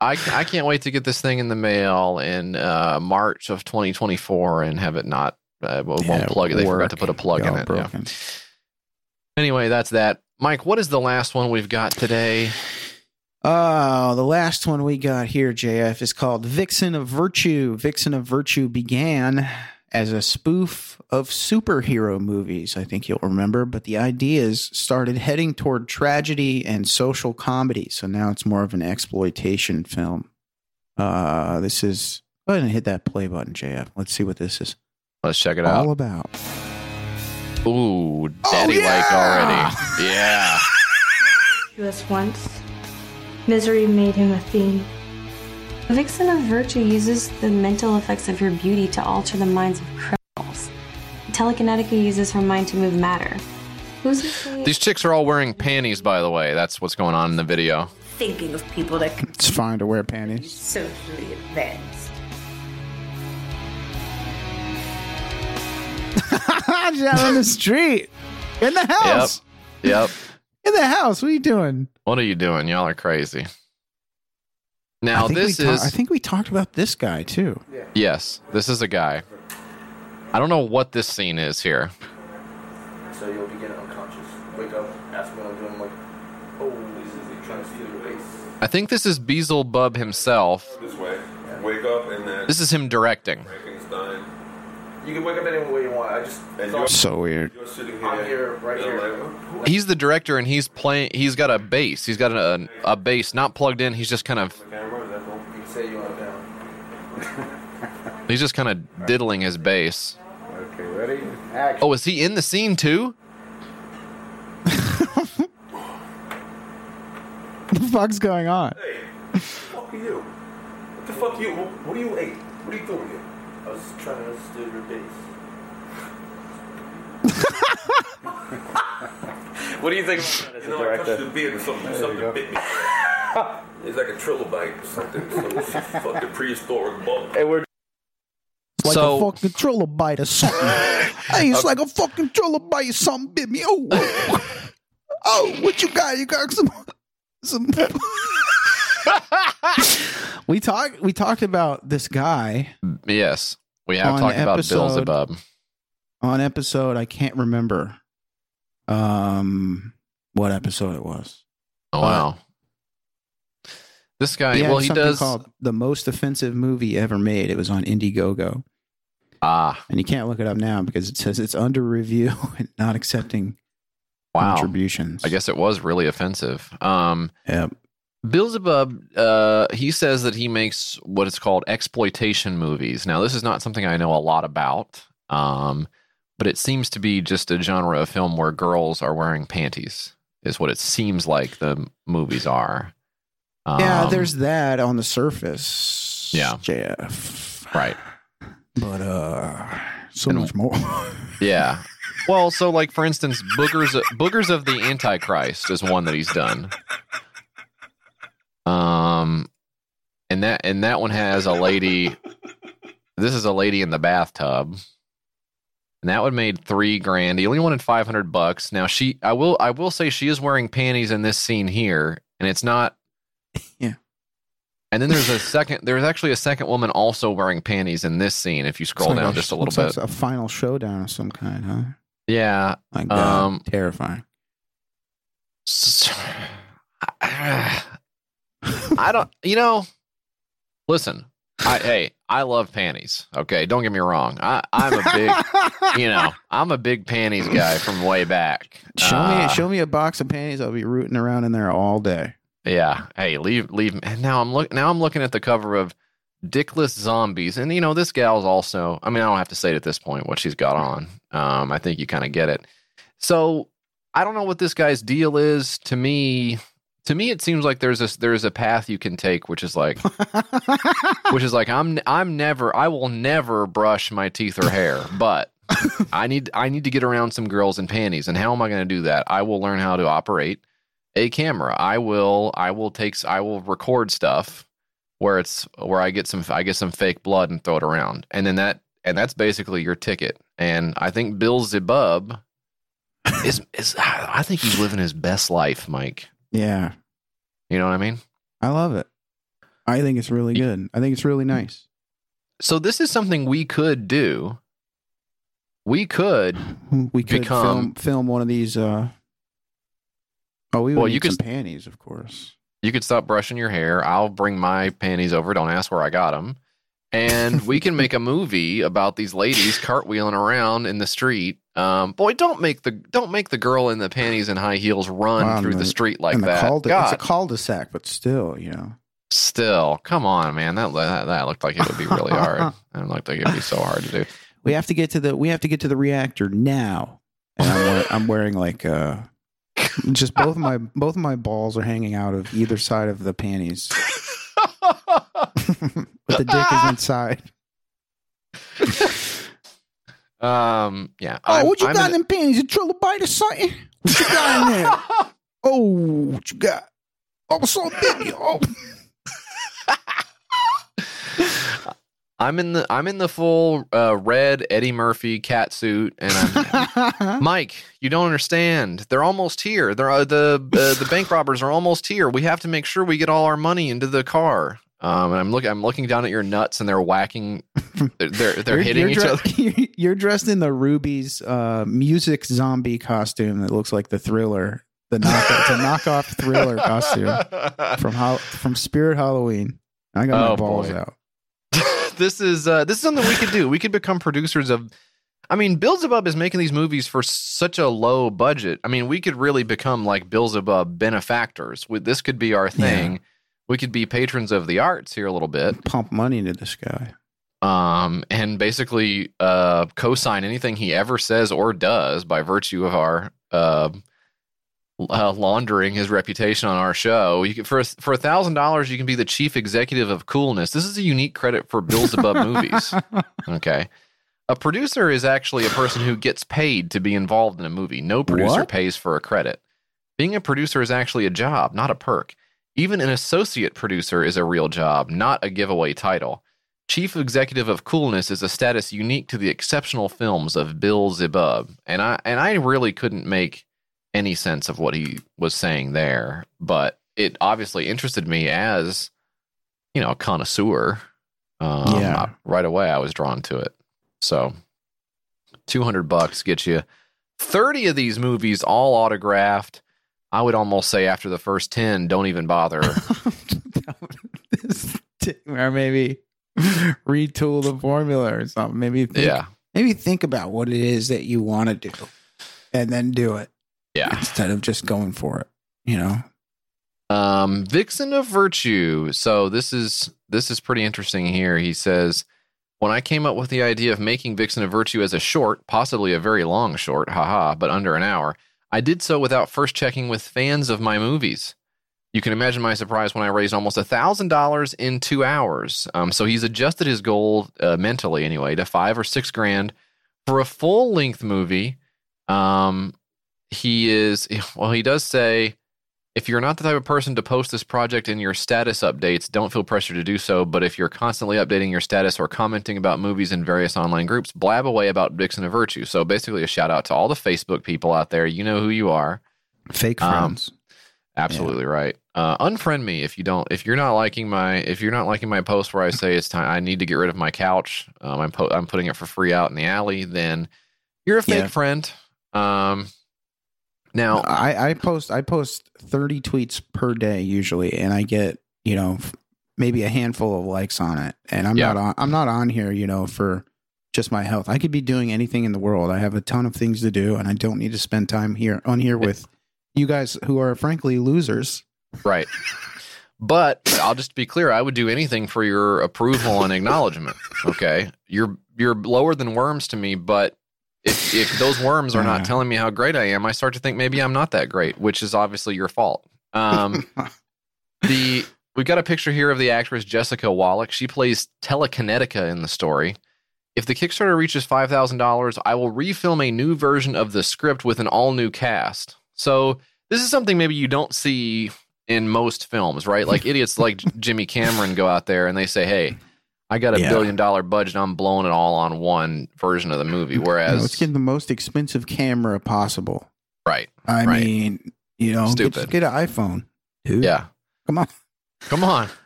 I I can't wait to get this thing in the mail in uh, March of twenty twenty four and have it not. Uh, won't Yeah, plug it. They forgot to put a plug in it. yeah. Anyway, that's that. Mike, what is the last one we've got today? Oh, the last one we got here, JF, is called Vixen of Virtue. Vixen of Virtue began as a spoof of superhero movies, I think you'll remember, but the ideas started heading toward tragedy and social comedy. So now it's more of an exploitation film. Uh, this is, go ahead and hit that play button, JF. Let's see what this is Let's check it out. all about. Ooh, daddy like already. Yeah. us once. Misery made him a fiend. The vixen of virtue uses the mental effects of her beauty to alter the minds of criminals. Telekinetica uses her mind to move matter. Who's to say These chicks are all wearing panties, by the way. That's what's going on in the video. Thinking of people that can It's fine to wear panties. socially advanced. Out on the street. In the house. Yep. In the house. What are you doing? What are you doing? Y'all are crazy. Now this ta- is I think we talked about this guy too. yes, this is a guy. I don't know what this scene is here. So you'll begin unconscious. Wake up, ask what I'm doing, like, oh, this is trying to feel your face. I think this is Beelzebub himself. This way. Wake up and then This is him directing. Frankenstein. You can wake up any way you want. I just thought So weird. You're sitting here. I'm here, right here. He's the director and he's playing he's got a bass. He's got a a bass not plugged in. He's just kind of camera, is that cool? You can say you want it down. he's just kind of diddling his bass. Okay, ready? Action. Oh, is he in the scene too? What the fuck's going on? Hey, What the fuck are you? What the fuck you? What, what do you ate? What are you doing here? I was trying to understand your base. What do you think about that as You a know, I touched the beard and something, something bit me. It's like a trilobite or something. Some fucking prehistoric bug. Hey, we're like So- a fucking trilobite or something. hey, it's like a fucking trilobite or something bit me. Oh, oh, oh, what you got? You got some some. we talked. We talked about this guy Yes. We have talked about episode- Beelzebub. on episode. I can't remember. Um, what episode it was? Oh wow. This guy, He well, he does. called the most offensive movie ever made. It was on Indiegogo. Ah, and you can't look it up now because it says it's under review and not accepting Wow. contributions. I guess it was really offensive. Um, Yep. Beelzebub, uh, he says that he makes what is called exploitation movies. Now, this is not something I know a lot about, um, but it seems to be just a genre of film where girls are wearing panties, is what it seems like the movies are. yeah, Um, there's that on the surface. Yeah. JF. right. But uh so And- much more. Yeah. Well, so like for instance, boogers boogers of the Antichrist is one that he's done. Um, and that and that one has a lady. This is a lady in the bathtub, and that one made three grand. He only wanted five hundred bucks. Now she, I will, I will say she is wearing panties in this scene here, and it's not. Yeah. And then there's a second. There's actually a second woman also wearing panties in this scene. If you scroll like down just a little looks like bit, it's a final showdown of some kind, huh? yeah. My God, Um, terrifying. I don't, you know, listen, I, hey, I love panties. Okay. Don't get me wrong. I, I'm a big, you know, I'm a big panties guy from way back. Show Uh, me show me a box of panties. I'll be rooting around in there all day. Yeah. Hey, leave, leave. And now I'm look, now I'm looking at the cover of Dickless Zombies. And, you know, this gal's also, I mean, I don't have to say it at this point what she's got on. Um, I think you kind of get it. So I don't know what this guy's deal is. To me, to me it seems like there's a there's a path you can take which is like which is like i'm i'm never i will never brush my teeth or hair but i need i need to get around some girls in panties. And how am i going to do that? I will learn how to operate a camera. I will i will take i will record stuff where it's where i get some i get some fake blood and throw it around. And then that and that's basically your ticket. And i think Bill Zebub is is i think he's living his best life mike Yeah. you know what i mean I love it. I think it's really good. I think it's really nice. So this is something we could do. We could We could become film film one of these uh Oh, we would Well, you could- panties, of course. you could stop brushing your hair. I'll bring my panties over. Don't ask where I got them. And we can make a movie about these ladies cartwheeling around in the street. Um, boy, don't make the don't make the girl in the panties and high heels run Wow, through and the street like that. It's a cul-de-sac, but still, you know. still, come on, man. That, that that looked like it would be really hard. That looked like it'd be so hard to do. We have to get to the we have to get to the reactor now. And I'm, wear, I'm wearing like uh just both of my both of my balls are hanging out of either side of the panties. But the dick is inside. Um, yeah. Oh, I'm- what you I'm got in- them panties? A trilobite or something? What you got in there? oh, what you got? Oh, so baby. Oh, I'm in the I'm in the full uh, red Eddie Murphy cat suit, and I'm Mike. You don't understand. They're almost here. They're uh, the uh, the bank robbers are almost here. We have to make sure we get all our money into the car. Um, and I'm looking I'm looking down at your nuts, and they're whacking. They're they're, they're You're- hitting you're each dre- other. You're dressed in the Rubie's uh, music zombie costume that looks like the Thriller, the knock it's a knockoff Thriller costume from Hol- from Spirit Halloween. I got my Oh, balls boy. out. This is uh, this is something we could do. We could become producers of. I mean, Beelzebub is making these movies for such a low budget. I mean, we could really become like Beelzebub benefactors. With this could be our thing. We could be patrons of the arts here a little bit. Pump money into this guy. Um, and basically uh, co-sign anything he ever says or does by virtue of our uh, uh, laundering his reputation on our show. You can, for for a thousand dollars, you can be the chief executive of coolness. This is a unique credit for Beelzebub movies. Okay. A producer is actually a person who gets paid to be involved in a movie. No producer What? pays for a credit. Being a producer is actually a job, not a perk. Even an associate producer is a real job, not a giveaway title. Chief Executive of Coolness is a status unique to the exceptional films of Bill Zebub. And I and I really couldn't make any sense of what he was saying there, but it obviously interested me as, you know, a connoisseur. Um, Yeah. I- right away I was drawn to it. So 200 bucks gets you 30 of these movies all autographed. I would almost say after the first 10, don't even bother. or maybe retool the formula or something. Maybe think, Yeah. maybe think about what it is that you want to do, and then do it. Yeah, instead of just going for it. You know, Um, Vixen of Virtue. So this is this is pretty interesting here. He says, when I came up with the idea of making Vixen of Virtue as a short, possibly a very long short, haha, but under an hour, I did so without first checking with fans of my movies. You can imagine my surprise when I raised almost a thousand dollars in two hours. Um, so he's adjusted his goal uh, mentally anyway to five or six grand for a full length movie. Um, he is well. He does say if you're not the type of person to post this project in your status updates, don't feel pressure to do so. But if you're constantly updating your status or commenting about movies in various online groups, blab away about Vixen of Virtue. So basically, a shout out to all the Facebook people out there. You know who you are. fake Um, friends. Absolutely right. Uh, unfriend me if you don't. If you're not liking my if you're not liking my post where I say it's time I need to get rid of my couch. Um, I'm po- I'm putting it for free out in the alley. Then you're a fake Yeah. friend. Um, now I, I post I post thirty tweets per day usually, and I get you know maybe a handful of likes on it. And I'm Yeah. not on I'm not on here you know for just my health. I could be doing anything in the world. I have a ton of things to do, and I don't need to spend time here on here with you guys who are frankly losers. Right. But I'll just be clear, I would do anything for your approval and acknowledgement. Okay. You're you're lower than worms to me, but if if those worms are not telling me how great I am, I start to think maybe I'm not that great, which is obviously your fault. Um, the we've got a picture here of the actress Jessica Wallach. She plays Telekinetica in the story. If the Kickstarter reaches five thousand dollars, I will refilm a new version of the script with an all new cast. So this is something maybe you don't see in most films, right? Like idiots like Jimmy Cameron go out there and they say, "Hey, I got a Yeah. billion dollar budget. I'm blowing it all on one version of the movie." Whereas, let's get the most expensive camera possible. right, I right. mean, you know, get, Stupid. just get an iPhone, dude. yeah, Come on. come on.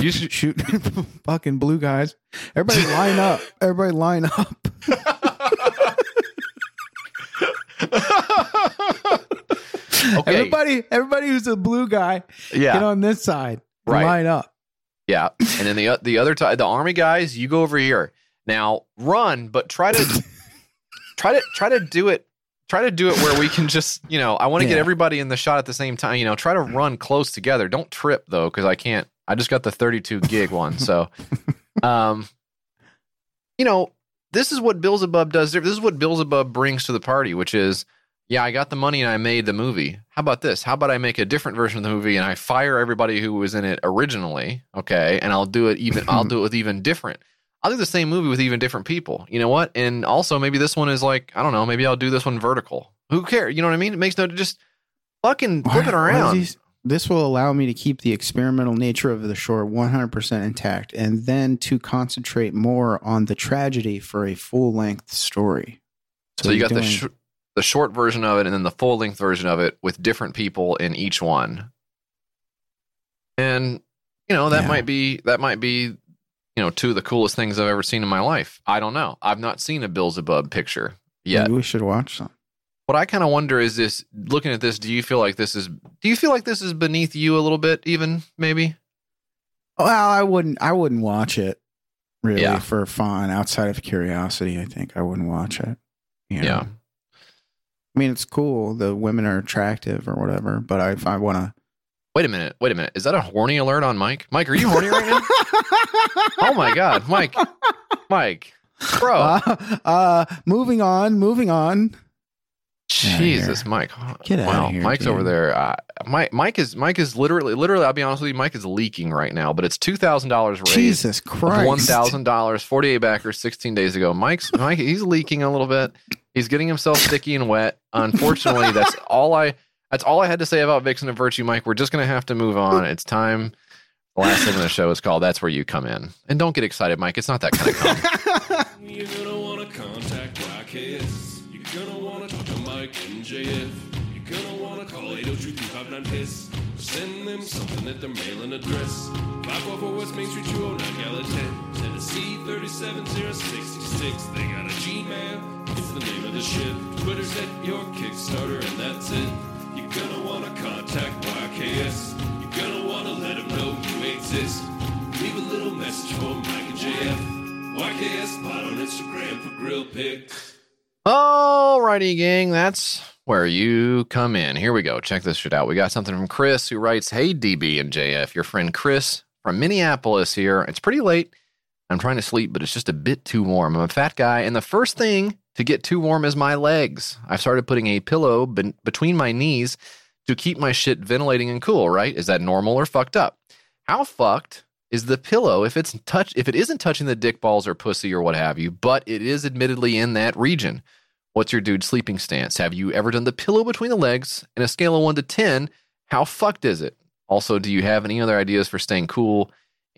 You should shoot fucking blue guys. Everybody line up. Everybody line up. Okay. Everybody, everybody who's a blue guy, Yeah. get on this side. Right. Line up. Yeah, and then the the other side, the army guys, you go over here. Now run, but try to try to try to do it. Try to do it where we can just, you know, I want to get everybody in the shot at the same time. You know, try to run close together. Don't trip though, because I can't. I just got the 32 gig one, so, um, you know, this is what Bill Zebub does. This is what Bill Zebub brings to the party, which is, yeah, I got the money and I made the movie. How about this? How about I make a different version of the movie and I fire everybody who was in it originally, okay, and I'll do it even. I'll do it with even different. I'll do the same movie with even different people. You know what? And also maybe this one is like I don't know. Maybe I'll do this one vertical. Who cares? You know what I mean? It makes no just fucking flip it around. these- this will allow me to keep the experimental nature of the short 100% intact and then to concentrate more on the tragedy for a full length story. So, you you're got the sh- the short version of it and then the full length version of it with different people in each one. And you know that Yeah. might be that might be you know two of the coolest things I've ever seen in my life. I don't know. I've not seen a Bill Zebub picture yet. Maybe we should watch some. What I kind of wonder is this: looking at this, do you feel like this is? Do you feel like this is beneath you a little bit, even maybe? Well, I wouldn't. I wouldn't watch it really Yeah. for fun. Outside of curiosity, I think I wouldn't watch it. you know? Yeah. I mean, it's cool. The women are attractive or whatever. But I, I want to, Wait a minute. Wait a minute. Is that a horny alert on Mike? Mike, are you horny right now? oh my god, Mike, Mike, bro. uh, uh, moving on. Moving on. Jesus, Mike. Get outta wow, here, Mike's dude. over there. Uh, Mike, Mike is Mike is literally, literally. I'll be honest with you. Mike is leaking right now, but it's two thousand dollars raised. Jesus Christ. One thousand dollars, forty-eight backers, sixteen days ago. Mike's Mike, he's leaking a little bit. He's getting himself sticky and wet. Unfortunately, that's all I. That's all I had to say about Vixen and Virtue, Mike. We're just gonna have to move on. It's time. The last segment of the show is called "That's Where You Come In," and don't get excited, Mike. It's not that kind of come. You're gonna wanna contact YKS. You're gonna wanna talk to Mike and JF. You're gonna wanna call 802 piss Send them something at their mailing address. 544 West Main Street, 209 Gallatin. Tennessee 37066. They got a Gmail. It's the name of the ship. Twitter's at your Kickstarter, and that's it. You're gonna wanna contact YKS. You're gonna wanna let them know you exist. Leave a little message for Mike and JF. YKS Pod on Instagram for grill pics. Alrighty, gang, that's where you come in. Here we go. Check this shit out. We got something from Chris who writes, Hey, DB and JF, your friend Chris from Minneapolis here. It's pretty late. I'm trying to sleep, but it's just a bit too warm. I'm a fat guy, and the first thing to get too warm is my legs. I've started putting a pillow ben- between my knees to keep my shit ventilating and cool, right? Is that normal or fucked up? How fucked is the pillow if it's touch if it isn't touching the dick balls or pussy or what have you, but it is admittedly in that region? What's your dude sleeping stance? Have you ever done the pillow between the legs? In a scale of one to ten, how fucked is it? Also, do you have any other ideas for staying cool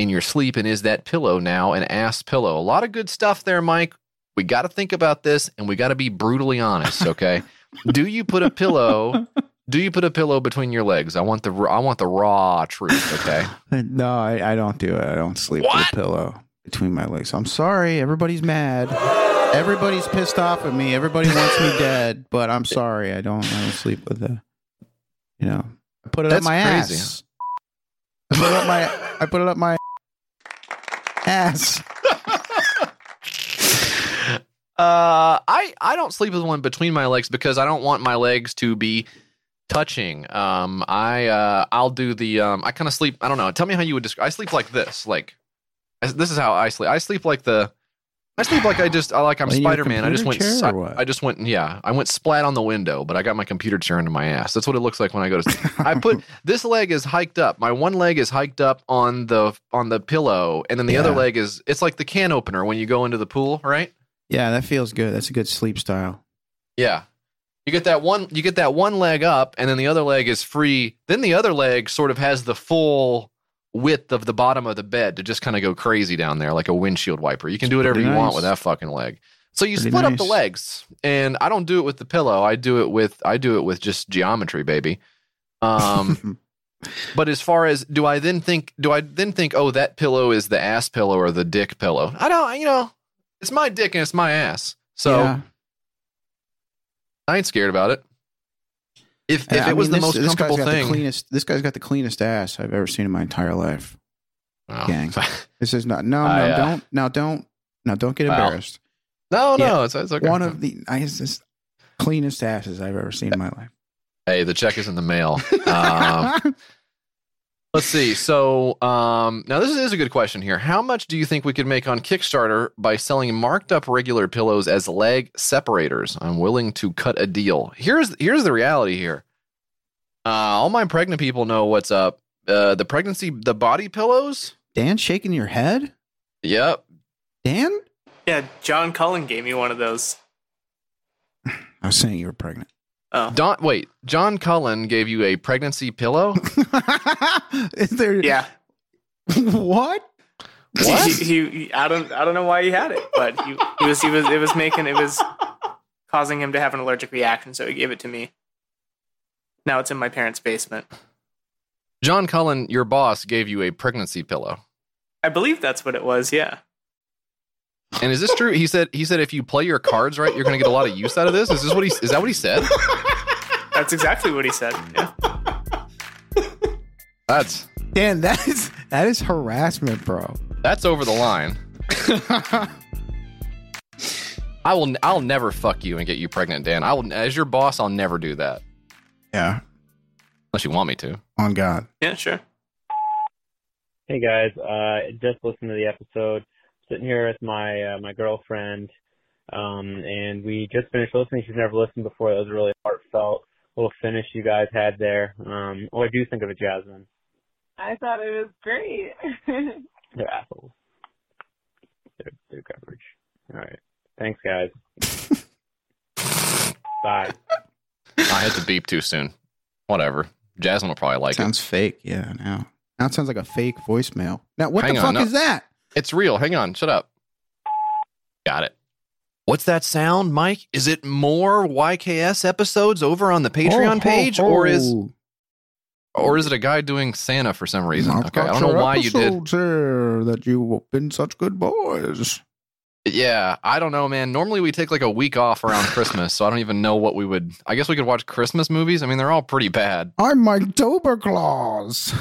in your sleep? And is that pillow now an ass pillow? A lot of good stuff there, Mike. We got to think about this and we got to be brutally honest, okay? do you put a pillow? Do you put a pillow between your legs? I want the I want the raw truth, okay? No, I, I don't do it. I don't sleep with a pillow between my legs. I'm sorry. Everybody's mad. Everybody's pissed off at me. Everybody wants me dead, but I'm sorry. I don't. I don't sleep with a. You know, I put it That's up my crazy. ass. I put it up my. I put it up my ass. Uh, I I don't sleep with one between my legs because I don't want my legs to be touching. Um, I uh, I'll do the um, I kind of sleep. I don't know. Tell me how you would describe. I sleep like this. Like this is how I sleep. I sleep like the I sleep like I just I like I'm Well, Spider Man. I just went computer chair si- or what? I just went yeah I went splat on the window, but I got my computer chair into my ass. That's what it looks like when I go to sleep. I put this leg is hiked up. My one leg is hiked up on the on the pillow, and then the other leg is it's like the can opener when you go into the pool, right? Yeah, that feels good. That's a good sleep style. Yeah. You get that one you get that one leg up and then the other leg is free. Then the other leg sort of has the full width of the bottom of the bed to just kind of go crazy down there like a windshield wiper. You can do whatever you want with that fucking leg. So you Pretty split up the legs. And I don't do it with the pillow. I do it with I do it with just geometry, baby. Um But as far as do I then think do I then think oh that pillow is the ass pillow or the dick pillow? I don't you know it's my dick and it's my ass. So Yeah. I ain't scared about it. If if Yeah, it I was mean, the this- most this comfortable thing, The cleanest, this guy's got the cleanest ass I've ever seen in my entire life. Oh. Gang. This is not. No, no, I, uh, don't. No, don't. No, don't get Well, embarrassed. no, no, it's, it's okay. One of the nicest, cleanest asses I've ever seen in my life. hey, the check is in the mail. Um, let's see. So um, now this is a good question here. How much do you think we could make on Kickstarter by selling marked up regular pillows as leg separators? I'm willing to cut a deal. Here's here's the reality here. Uh, all my pregnant people know what's up. Uh, the pregnancy, the body pillows. Dan shaking your head? Yep. Dan? Yeah, John Cullen gave me one of those. I was saying you were pregnant. Oh. Don, wait, John Cullen gave you a pregnancy pillow? Is there? Yeah. what? What? He, he, he- I don't I don't know why he had it, but he, he was he was it was making it was causing him to have an allergic reaction, so he gave it to me. Now it's in my parents' basement. John Cullen, your boss, gave you a pregnancy pillow. I believe that's what it was. Yeah. And is this true? He said he said if you play your cards right, you're going to get a lot of use out of this. Is this what he is that what he said? That's exactly what he said. Yeah. That's Dan, that is that is harassment, bro. that's over the line. I will I'll never fuck you and get you pregnant, Dan. I will as your boss, I'll never do that. Yeah. Unless you want me to. On God. Yeah, sure. Hey guys, uh, just listened to the episode. Sitting here with my uh, my girlfriend, um, and we just finished listening. She's never listened before. That was a really heartfelt little finish you guys had there. Um, what do you think of it, Jasmine? I thought it was great. They're assholes. They're, they're garbage. All right. Thanks, guys. Bye. I had to beep too soon. Whatever. Jasmine will probably like sounds it. Sounds fake. Yeah. Now, now it sounds like a fake voicemail. Now, what Hang the on, fuck no. is that? It's real. Hang on. Shut up. Got it. What's that sound, Mike? Is it more YKS episodes over on the Patreon Oh, page, oh, or is oh. or is it a guy doing Santa for some reason? I've Okay, I don't know why you did. here that you've been such good boys. Yeah, I don't know, man. Normally we take like a week off around Christmas, so I don't even know what we would. I guess we could watch Christmas movies. I mean, they're all pretty bad. I'm Mike Toberclaws.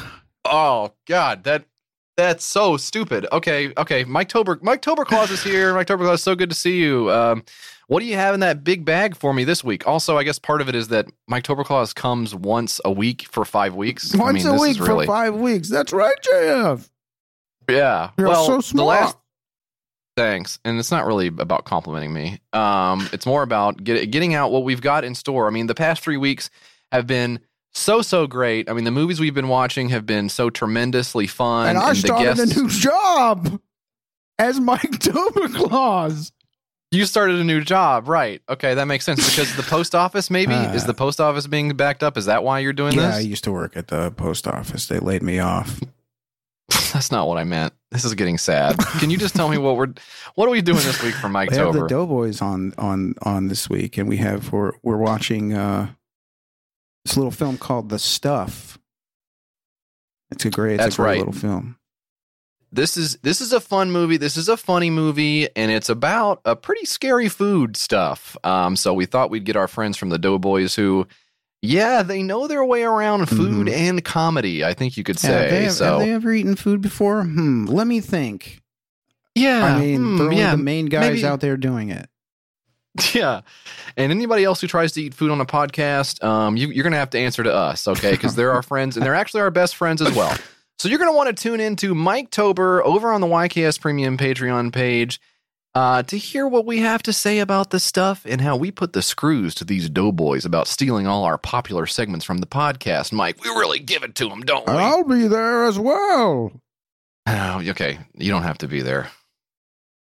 Oh God, that that's so stupid. Okay, okay. Miketober, Mike Toberclaws is here. Mike Toberclaws, so good to see you. Um, what do you have in that big bag for me this week? Also, I guess part of it is that Mike Toberclaws comes once a week for five weeks. I Once mean, a week is for five weeks. That's right, JF. Yeah. You're well, so the smart. last thanks, and it's not really about complimenting me. Um, it's more about get, getting out what we've got in store. I mean, the past three weeks have been so so great. I mean, the movies we've been watching have been so tremendously fun, and I started guests. a new job as Mike Toberclaws. You started a new job, right? Okay, that makes sense because the post office maybe Uh, is the post office being backed up. Is that why you're doing this? Yeah, I used to work at the post office. They laid me off. That's not what I meant. This is getting sad. Can you just tell me what we're what are we doing this week for Mike We have the? Doughboys on on on this week, and we have we're we're watching uh, this little film called The Stuff. It's a great, it's That's a great right. little film. this is this is a fun movie. This is a funny movie, and it's about a pretty scary food stuff. Um, so we thought we'd get our friends from the Doughboys who, yeah, they know their way around food and comedy. I think you could Mm-hmm. Yeah, say. have, they, have, so have they ever eaten food before? Hmm. Let me think. yeah, I mean, hmm, yeah, the main guys maybe- out there doing it. Yeah. And anybody else who tries to eat food on a podcast, um, you, are going to have to answer to us, okay? Because they're our friends and they're actually our best friends as well. So you're going to want to tune in to Miketober over on the YKS Premium Patreon page uh, to hear what we have to say about this stuff and how we put the screws to these doughboys about stealing all our popular segments from the podcast. Mike, we really give it to them, don't we? I'll be there as well. Oh, okay, you don't have to be there.